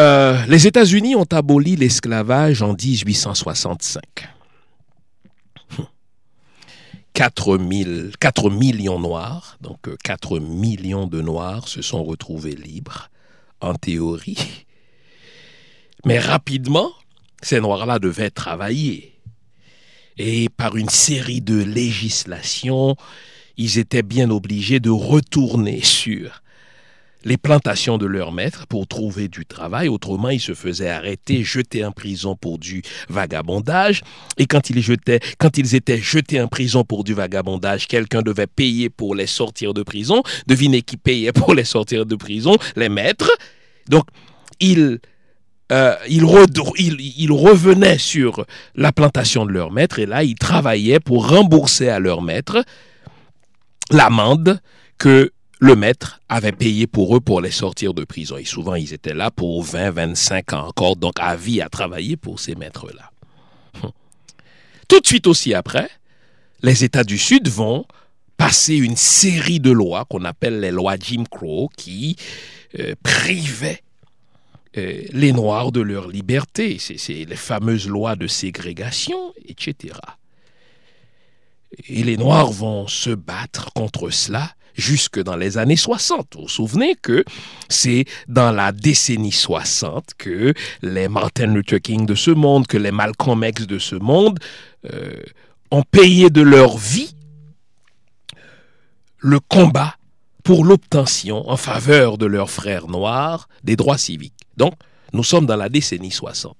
Euh, les États-Unis ont aboli l'esclavage en 1865. 4, 4 millions noirs, donc 4 euh, millions de noirs se sont retrouvés libres, en théorie. Mais rapidement, ces noirs-là devaient travailler. Et par une série de législations, ils étaient bien obligés de retourner sur les plantations de leurs maîtres pour trouver du travail. Autrement, ils se faisaient arrêter, jeter en prison pour du vagabondage. Et quand ils, ils étaient jetés en prison pour du vagabondage, quelqu'un devait payer pour les sortir de prison. Devinez qui payait pour les sortir de prison? Les maîtres. Donc, ils euh, ils, revenaient sur la plantation de leur maître et là, ils travaillaient pour rembourser à leur maître l'amende que le maître avait payé pour eux pour les sortir de prison. Et souvent, ils étaient là pour 20, 25 ans encore, donc à vie à travailler pour ces maîtres-là. Hum. Tout de suite aussi après, les États du Sud vont passer une série de lois qu'on appelle les lois Jim Crow qui euh, privaient euh, les Noirs de leur liberté. C'est les fameuses lois de ségrégation, etc. Et les Noirs vont se battre contre cela jusque dans les années 60. Vous vous souvenez que c'est dans la décennie 60 que les Martin Luther King de ce monde, que les Malcolm X de ce monde euh, ont payé de leur vie le combat pour l'obtention en faveur de leurs frères noirs des droits civiques. Donc, nous sommes dans la décennie 60.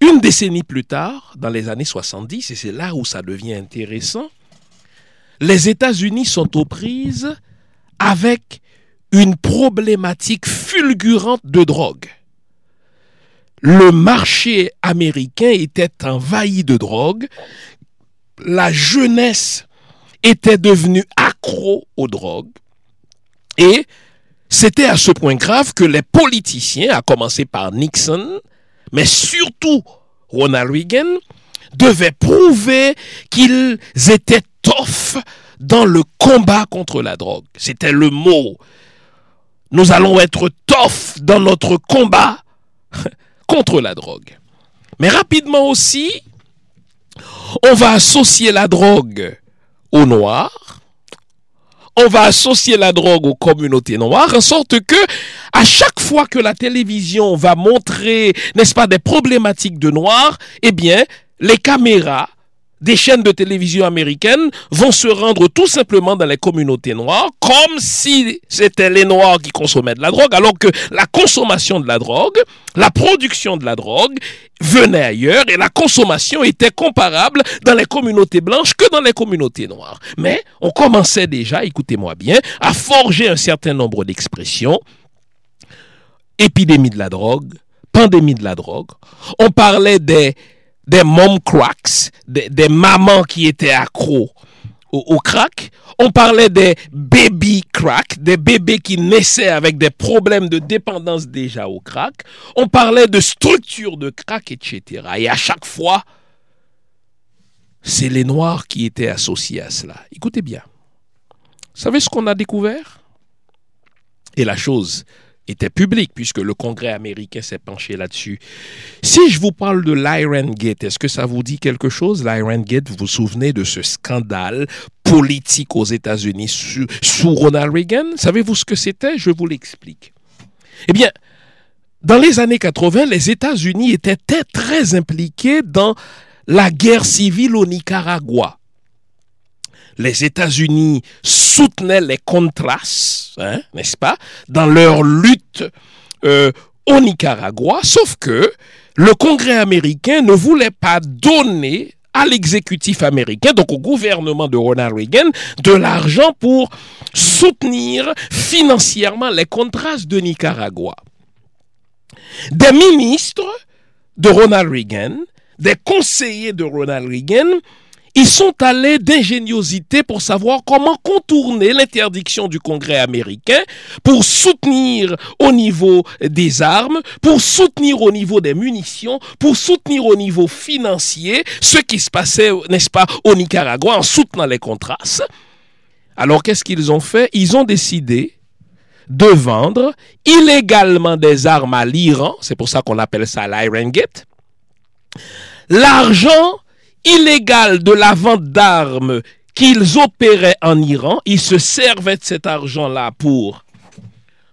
Une décennie plus tard, dans les années 70, et c'est là où ça devient intéressant, les États-Unis sont aux prises avec une problématique fulgurante de drogue. Le marché américain était envahi de drogue, la jeunesse était devenue accro aux drogues, et c'était à ce point grave que les politiciens, à commencer par Nixon, mais surtout Ronald Reagan, devaient prouver qu'ils étaient tough dans le combat contre la drogue. C'était le mot. Nous allons être tough dans notre combat contre la drogue. Mais rapidement aussi, on va associer la drogue aux noirs, on va associer la drogue aux communautés noires, en sorte que à chaque fois que la télévision va montrer, n'est-ce pas, des problématiques de noirs, eh bien, les caméras des chaînes de télévision américaines vont se rendre tout simplement dans les communautés noires comme si c'était les noirs qui consommaient de la drogue alors que la consommation de la drogue, la production de la drogue venait ailleurs et la consommation était comparable dans les communautés blanches que dans les communautés noires. Mais on commençait déjà, écoutez-moi bien, à forger un certain nombre d'expressions. Épidémie de la drogue, pandémie de la drogue. On parlait des des mom cracks, des, mamans qui étaient accros au, crack. On parlait des baby crack, des bébés qui naissaient avec des problèmes de dépendance déjà au crack. On parlait de structure de crack, etc. Et à chaque fois, c'est les Noirs qui étaient associés à cela. Écoutez bien. Vous savez ce qu'on a découvert? Et la chose était public, puisque le Congrès américain s'est penché là-dessus. Si je vous parle de l'Iron Gate, est-ce que ça vous dit quelque chose? L'Iron Gate, vous vous souvenez de ce scandale politique aux États-Unis sous, Ronald Reagan? Savez-vous ce que c'était? Je vous l'explique. Eh bien, dans les années 80, les États-Unis étaient très impliqués dans la guerre civile au Nicaragua les États-Unis soutenaient les Contras, hein, n'est-ce pas, dans leur lutte euh, au Nicaragua, sauf que le Congrès américain ne voulait pas donner à l'exécutif américain, donc au gouvernement de Ronald Reagan, de l'argent pour soutenir financièrement les Contras de Nicaragua. Des ministres de Ronald Reagan, des conseillers de Ronald Reagan ils sont allés d'ingéniosité pour savoir comment contourner l'interdiction du Congrès américain pour soutenir au niveau des armes, pour soutenir au niveau des munitions, pour soutenir au niveau financier ce qui se passait, n'est-ce pas, au Nicaragua en soutenant les contrastes. Alors qu'est-ce qu'ils ont fait? Ils ont décidé de vendre illégalement des armes à l'Iran, c'est pour ça qu'on appelle ça l'Iron Gate. L'argent illégale de la vente d'armes qu'ils opéraient en Iran, ils se servaient de cet argent-là pour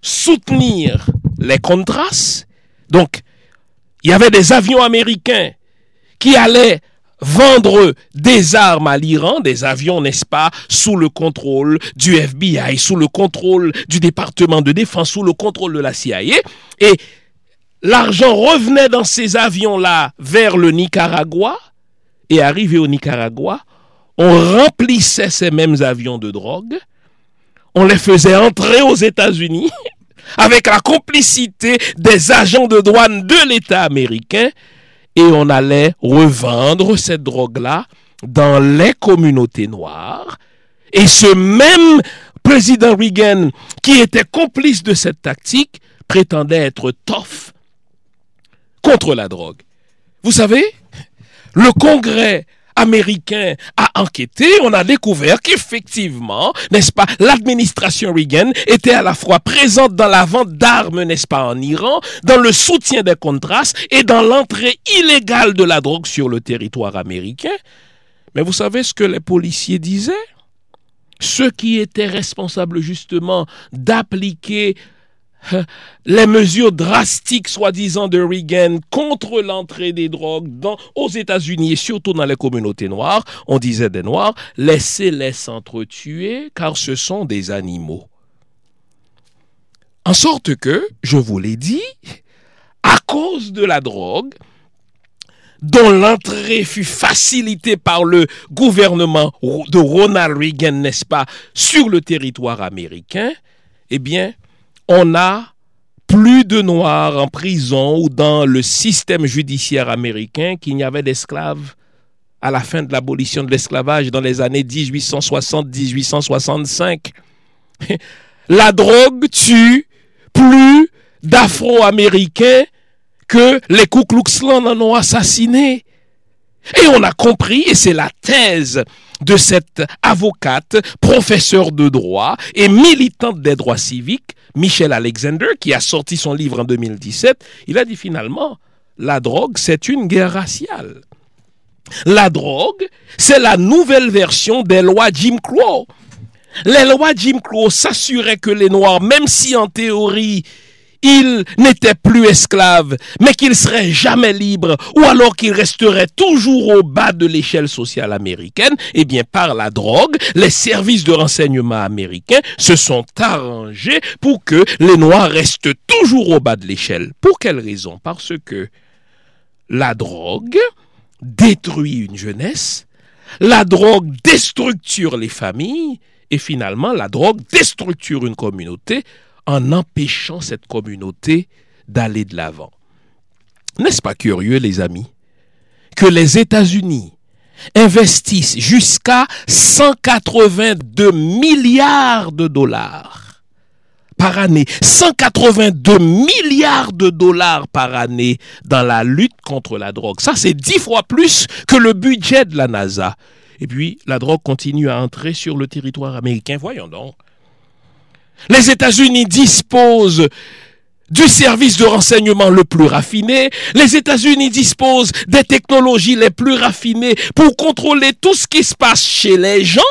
soutenir les contras. Donc, il y avait des avions américains qui allaient vendre des armes à l'Iran, des avions, n'est-ce pas, sous le contrôle du FBI, sous le contrôle du département de défense, sous le contrôle de la CIA. Et l'argent revenait dans ces avions-là vers le Nicaragua. Et arrivé au Nicaragua, on remplissait ces mêmes avions de drogue, on les faisait entrer aux États-Unis avec la complicité des agents de douane de l'État américain et on allait revendre cette drogue-là dans les communautés noires. Et ce même président Reagan, qui était complice de cette tactique, prétendait être tough contre la drogue. Vous savez, le Congrès américain a enquêté, on a découvert qu'effectivement, n'est-ce pas, l'administration Reagan était à la fois présente dans la vente d'armes, n'est-ce pas, en Iran, dans le soutien des Contras et dans l'entrée illégale de la drogue sur le territoire américain. Mais vous savez ce que les policiers disaient? Ceux qui étaient responsables justement d'appliquer les mesures drastiques, soi-disant, de Reagan contre l'entrée des drogues dans, aux États-Unis et surtout dans les communautés noires, on disait des Noirs, laissez-les s'entretuer car ce sont des animaux. En sorte que, je vous l'ai dit, à cause de la drogue, dont l'entrée fut facilitée par le gouvernement de Ronald Reagan, n'est-ce pas, sur le territoire américain, eh bien, on a plus de Noirs en prison ou dans le système judiciaire américain qu'il n'y avait d'esclaves à la fin de l'abolition de l'esclavage dans les années 1860-1865. La drogue tue plus d'Afro-Américains que les Ku Klux Klan en ont assassiné. Et on a compris, et c'est la thèse de cette avocate, professeure de droit et militante des droits civiques, Michel Alexander, qui a sorti son livre en 2017, il a dit finalement, la drogue, c'est une guerre raciale. La drogue, c'est la nouvelle version des lois Jim Crow. Les lois Jim Crow s'assuraient que les Noirs, même si en théorie il n'était plus esclave, mais qu'il serait jamais libre, ou alors qu'il resterait toujours au bas de l'échelle sociale américaine, eh bien, par la drogue, les services de renseignement américains se sont arrangés pour que les Noirs restent toujours au bas de l'échelle. Pour quelle raison? Parce que la drogue détruit une jeunesse, la drogue déstructure les familles, et finalement, la drogue déstructure une communauté en empêchant cette communauté d'aller de l'avant. N'est-ce pas curieux, les amis, que les États-Unis investissent jusqu'à 182 milliards de dollars par année, 182 milliards de dollars par année dans la lutte contre la drogue. Ça, c'est dix fois plus que le budget de la NASA. Et puis, la drogue continue à entrer sur le territoire américain. Voyons donc. Les États-Unis disposent du service de renseignement le plus raffiné. Les États-Unis disposent des technologies les plus raffinées pour contrôler tout ce qui se passe chez les gens.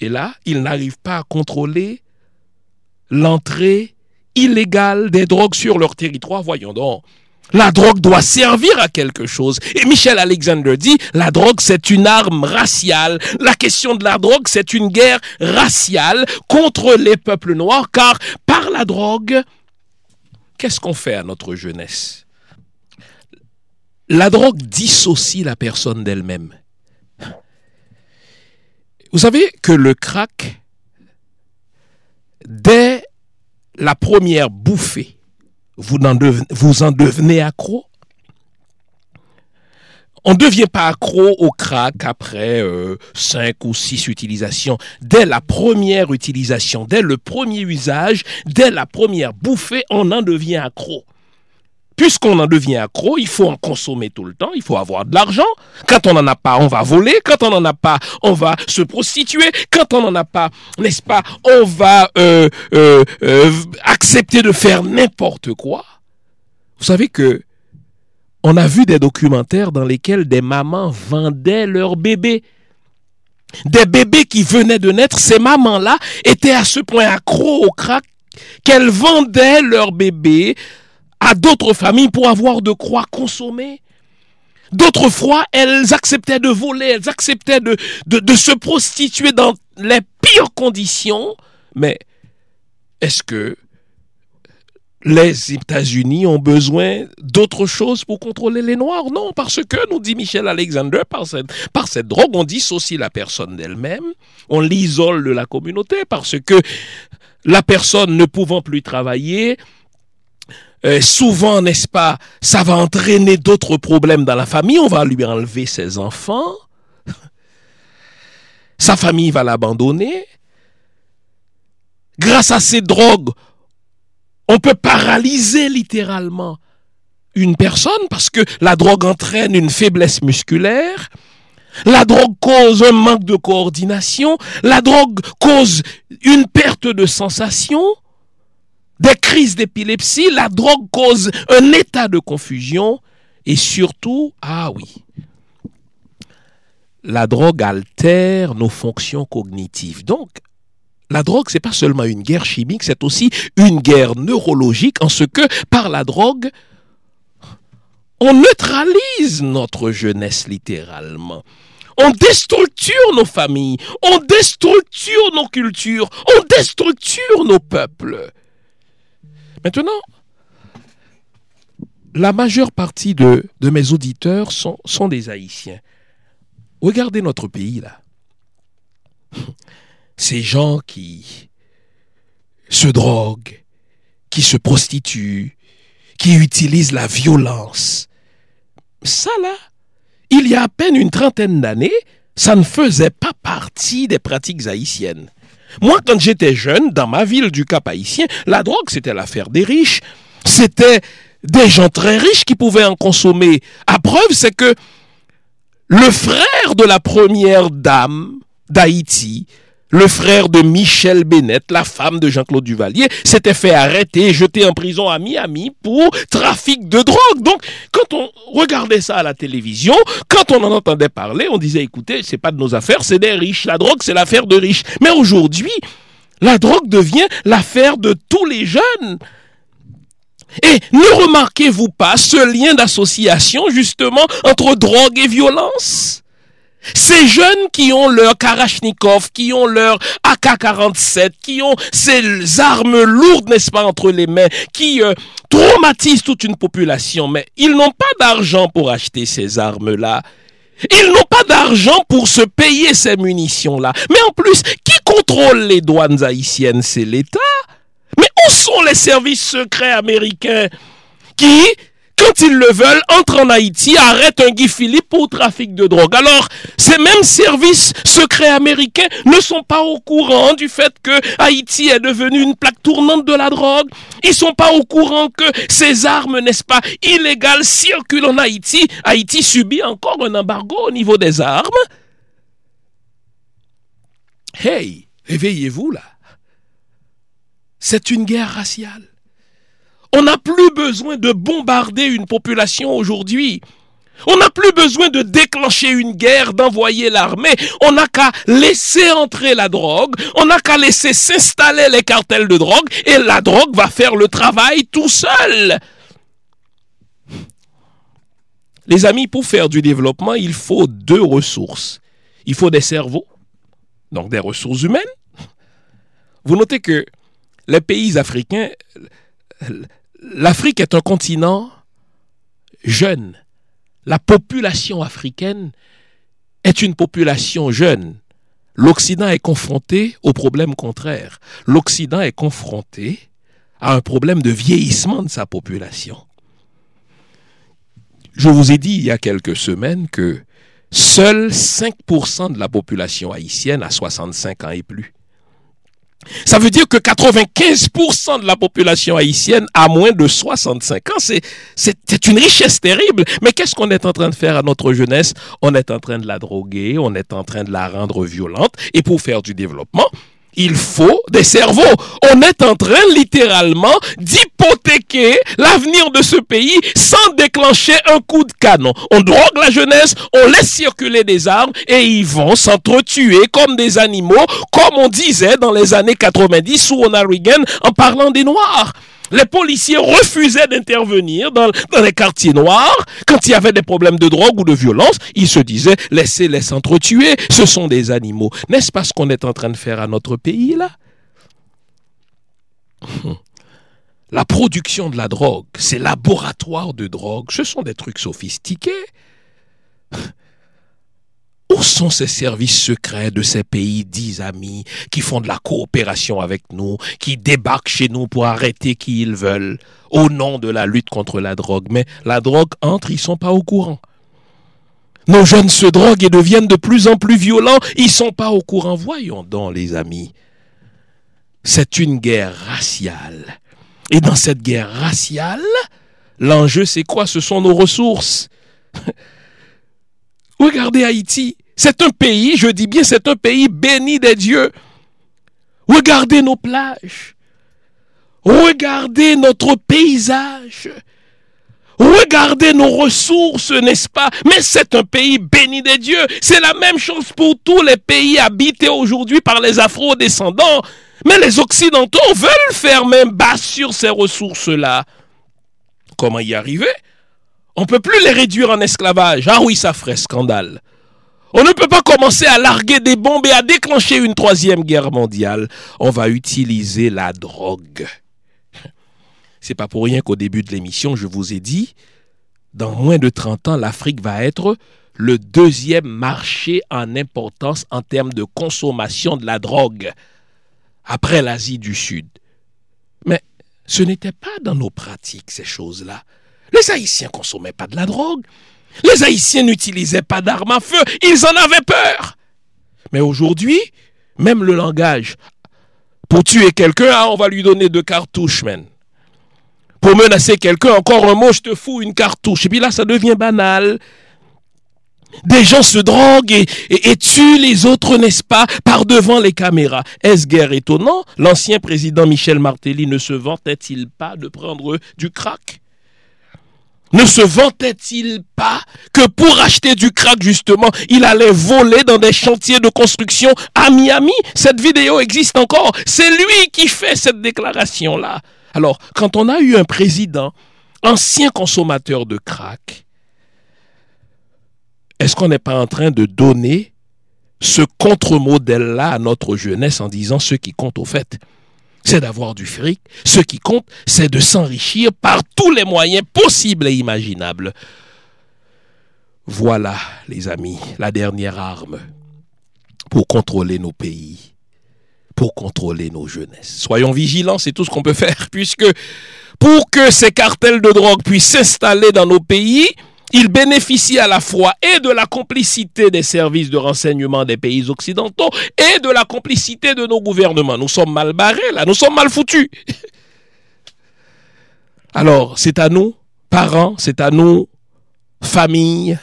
Et là, ils n'arrivent pas à contrôler l'entrée illégale des drogues sur leur territoire. Voyons donc. La drogue doit servir à quelque chose. Et Michel Alexander dit, la drogue c'est une arme raciale. La question de la drogue c'est une guerre raciale contre les peuples noirs, car par la drogue, qu'est-ce qu'on fait à notre jeunesse? La drogue dissocie la personne d'elle-même. Vous savez que le crack, dès la première bouffée, vous en, devenez, accro? On ne devient pas accro au crack après euh, cinq ou six utilisations. Dès la première utilisation, dès le premier usage, dès la première bouffée, on en devient accro puisqu'on en devient accro, il faut en consommer tout le temps, il faut avoir de l'argent. Quand on n'en a pas, on va voler. Quand on n'en a pas, on va se prostituer. Quand on n'en a pas, n'est-ce pas, on va euh, euh, euh, accepter de faire n'importe quoi. Vous savez que on a vu des documentaires dans lesquels des mamans vendaient leurs bébés. Des bébés qui venaient de naître, ces mamans-là étaient à ce point accros au crack qu'elles vendaient leurs bébés à d'autres familles pour avoir de quoi consommer. D'autres fois, elles acceptaient de voler, elles acceptaient de, de, de se prostituer dans les pires conditions. Mais est-ce que les États-Unis ont besoin d'autre chose pour contrôler les Noirs? Non, parce que, nous dit Michel Alexander, par cette, par cette drogue, on dissocie la personne d'elle-même, on l'isole de la communauté, parce que la personne ne pouvant plus travailler, euh, souvent, n'est-ce pas, ça va entraîner d'autres problèmes dans la famille, on va lui enlever ses enfants, sa famille va l'abandonner. Grâce à ces drogues, on peut paralyser littéralement une personne parce que la drogue entraîne une faiblesse musculaire. La drogue cause un manque de coordination. La drogue cause une perte de sensation. Des crises d'épilepsie. La drogue cause un état de confusion. Et surtout, ah oui, la drogue altère nos fonctions cognitives. Donc, la drogue, c'est pas seulement une guerre chimique, c'est aussi une guerre neurologique en ce que par la drogue, on neutralise notre jeunesse littéralement. On déstructure nos familles, on déstructure nos cultures, on déstructure nos peuples. Maintenant, la majeure partie de, mes auditeurs sont, sont des Haïtiens. Regardez notre pays là ces gens qui se droguent, qui se prostituent, qui utilisent la violence. Ça là, il y a à peine une trentaine d'années, ça ne faisait pas partie des pratiques haïtiennes. Moi, quand j'étais jeune, dans ma ville du Cap haïtien, la drogue, c'était l'affaire des riches. C'était des gens très riches qui pouvaient en consommer. À preuve, c'est que le frère de la première dame d'Haïti le frère de Michel Bennett, la femme de Jean-Claude Duvalier, s'était fait arrêter et jeter en prison à Miami pour trafic de drogue. Donc, quand on regardait ça à la télévision, quand on en entendait parler, on disait, écoutez, c'est pas de nos affaires, c'est des riches. La drogue, c'est l'affaire de riches. Mais aujourd'hui, la drogue devient l'affaire de tous les jeunes. Et ne remarquez-vous pas ce lien d'association justement entre drogue et violence? Ces jeunes qui ont leur Karachnikov, qui ont leur AK-47, qui ont ces armes lourdes, n'est-ce pas, entre les mains, qui euh, traumatisent toute une population, mais ils n'ont pas d'argent pour acheter ces armes-là. Ils n'ont pas d'argent pour se payer ces munitions-là. Mais en plus, qui contrôle les douanes haïtiennes? C'est l'État. Mais où sont les services secrets américains qui quand ils le veulent, entrent en Haïti, arrêtent un Guy Philippe pour trafic de drogue. Alors, ces mêmes services secrets américains ne sont pas au courant du fait que Haïti est devenu une plaque tournante de la drogue. Ils sont pas au courant que ces armes, n'est-ce pas, illégales circulent en Haïti. Haïti subit encore un embargo au niveau des armes. Hey, réveillez-vous là. C'est une guerre raciale. On n'a plus besoin de bombarder une population aujourd'hui. On n'a plus besoin de déclencher une guerre, d'envoyer l'armée. On n'a qu'à laisser entrer la drogue. On n'a qu'à laisser s'installer les cartels de drogue et la drogue va faire le travail tout seul. Les amis, pour faire du développement, il faut deux ressources. Il faut des cerveaux, donc des ressources humaines. Vous notez que les pays africains, l'Afrique est un continent jeune. La population africaine est une population jeune. L'Occident est confronté au problème contraire. L'Occident est confronté à un problème de vieillissement de sa population. Je vous ai dit il y a quelques semaines que seuls 5% de la population haïtienne a 65 ans et plus. Ça veut dire que 95% de la population haïtienne a moins de 65 ans. C'est, c'est une richesse terrible. Mais qu'est-ce qu'on est en train de faire à notre jeunesse? On est en train de la droguer, on est en train de la rendre violente. Et pour faire du développement, il faut des cerveaux. On est en train littéralement d'hypothéquer l'avenir de ce pays sans déclencher un coup de canon. On drogue la jeunesse, on laisse circuler des armes et ils vont s'entretuer comme des animaux, comme on disait dans les années 90 sous Ronald Reagan en parlant des Noirs. Les policiers refusaient d'intervenir dans, les quartiers noirs quand il y avait des problèmes de drogue ou de violence. Ils se disaient, laissez-les s'entretuer, ce sont des animaux. N'est-ce pas ce qu'on est en train de faire à notre pays là? La production de la drogue, ces laboratoires de drogue, ce sont des trucs sophistiqués. Où sont ces services secrets de ces pays dits amis qui font de la coopération avec nous, qui débarquent chez nous pour arrêter qui ils veulent au nom de la lutte contre la drogue? Mais la drogue entre, ils sont pas au courant. Nos jeunes se droguent et deviennent de plus en plus violents, ils sont pas au courant. Voyons donc les amis. C'est une guerre raciale. Et dans cette guerre raciale, l'enjeu c'est quoi? Ce sont nos ressources. Regardez Haïti. C'est un pays, je dis bien, c'est un pays béni des dieux. Regardez nos plages. Regardez notre paysage. Regardez nos ressources, n'est-ce pas? Mais c'est un pays béni des dieux. C'est la même chose pour tous les pays habités aujourd'hui par les afro-descendants. Mais les Occidentaux veulent faire même bas sur ces ressources-là. Comment y arriver? On ne peut plus les réduire en esclavage. Ah oui, ça ferait scandale. On ne peut pas commencer à larguer des bombes et à déclencher une troisième guerre mondiale. On va utiliser la drogue. C'est pas pour rien qu'au début de l'émission, je vous ai dit, dans moins de 30 ans, l'Afrique va être le deuxième marché en importance en termes de consommation de la drogue, après l'Asie du Sud. Mais ce n'était pas dans nos pratiques, ces choses-là. Les Haïtiens consommaient pas de la drogue. Les Haïtiens n'utilisaient pas d'armes à feu, ils en avaient peur. Mais aujourd'hui, même le langage, pour tuer quelqu'un, ah, on va lui donner deux cartouches, man. Pour menacer quelqu'un, encore un mot, je te fous une cartouche. Et puis là, ça devient banal. Des gens se droguent et, tuent les autres, n'est-ce pas, par devant les caméras. Est-ce guère étonnant? L'ancien président Michel Martelly ne se vantait-il pas de prendre du crack? Ne se vantait-il pas que pour acheter du crack, justement, il allait voler dans des chantiers de construction à Miami? Cette vidéo existe encore. C'est lui qui fait cette déclaration-là. Alors, quand on a eu un président, ancien consommateur de crack, est-ce qu'on n'est pas en train de donner ce contre-modèle-là à notre jeunesse en disant ce qui compte au fait? C'est d'avoir du fric. Ce qui compte, c'est de s'enrichir par tous les moyens possibles et imaginables. Voilà, les amis, la dernière arme pour contrôler nos pays, pour contrôler nos jeunesses. Soyons vigilants, c'est tout ce qu'on peut faire, puisque pour que ces cartels de drogue puissent s'installer dans nos pays, il bénéficie à la fois et de la complicité des services de renseignement des pays occidentaux et de la complicité de nos gouvernements. Nous sommes mal barrés là, nous sommes mal foutus. Alors, c'est à nous, parents, c'est à nous, familles,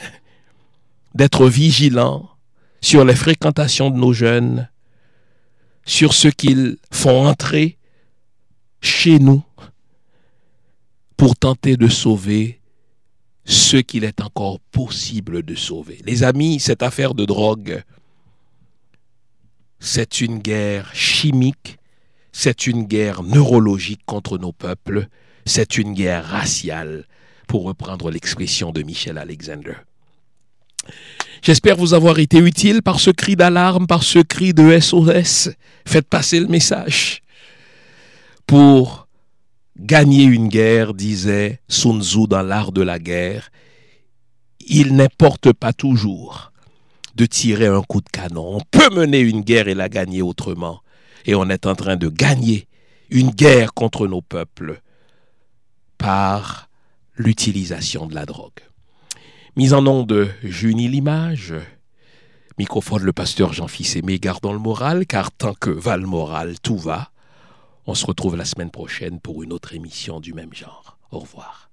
d'être vigilants sur les fréquentations de nos jeunes, sur ce qu'ils font entrer chez nous pour tenter de sauver ce qu'il est encore possible de sauver. Les amis, cette affaire de drogue, c'est une guerre chimique, c'est une guerre neurologique contre nos peuples, c'est une guerre raciale, pour reprendre l'expression de Michel Alexander. J'espère vous avoir été utile par ce cri d'alarme, par ce cri de SOS. Faites passer le message. Pour Gagner une guerre, disait Sun Tzu dans l'art de la guerre, il n'importe pas toujours de tirer un coup de canon. On peut mener une guerre et la gagner autrement. Et on est en train de gagner une guerre contre nos peuples par l'utilisation de la drogue. Mise en nom de Junie Limage, microphone le pasteur Jean-Fils Aimé, gardons le moral, car tant que va le moral, tout va. On se retrouve la semaine prochaine pour une autre émission du même genre. Au revoir.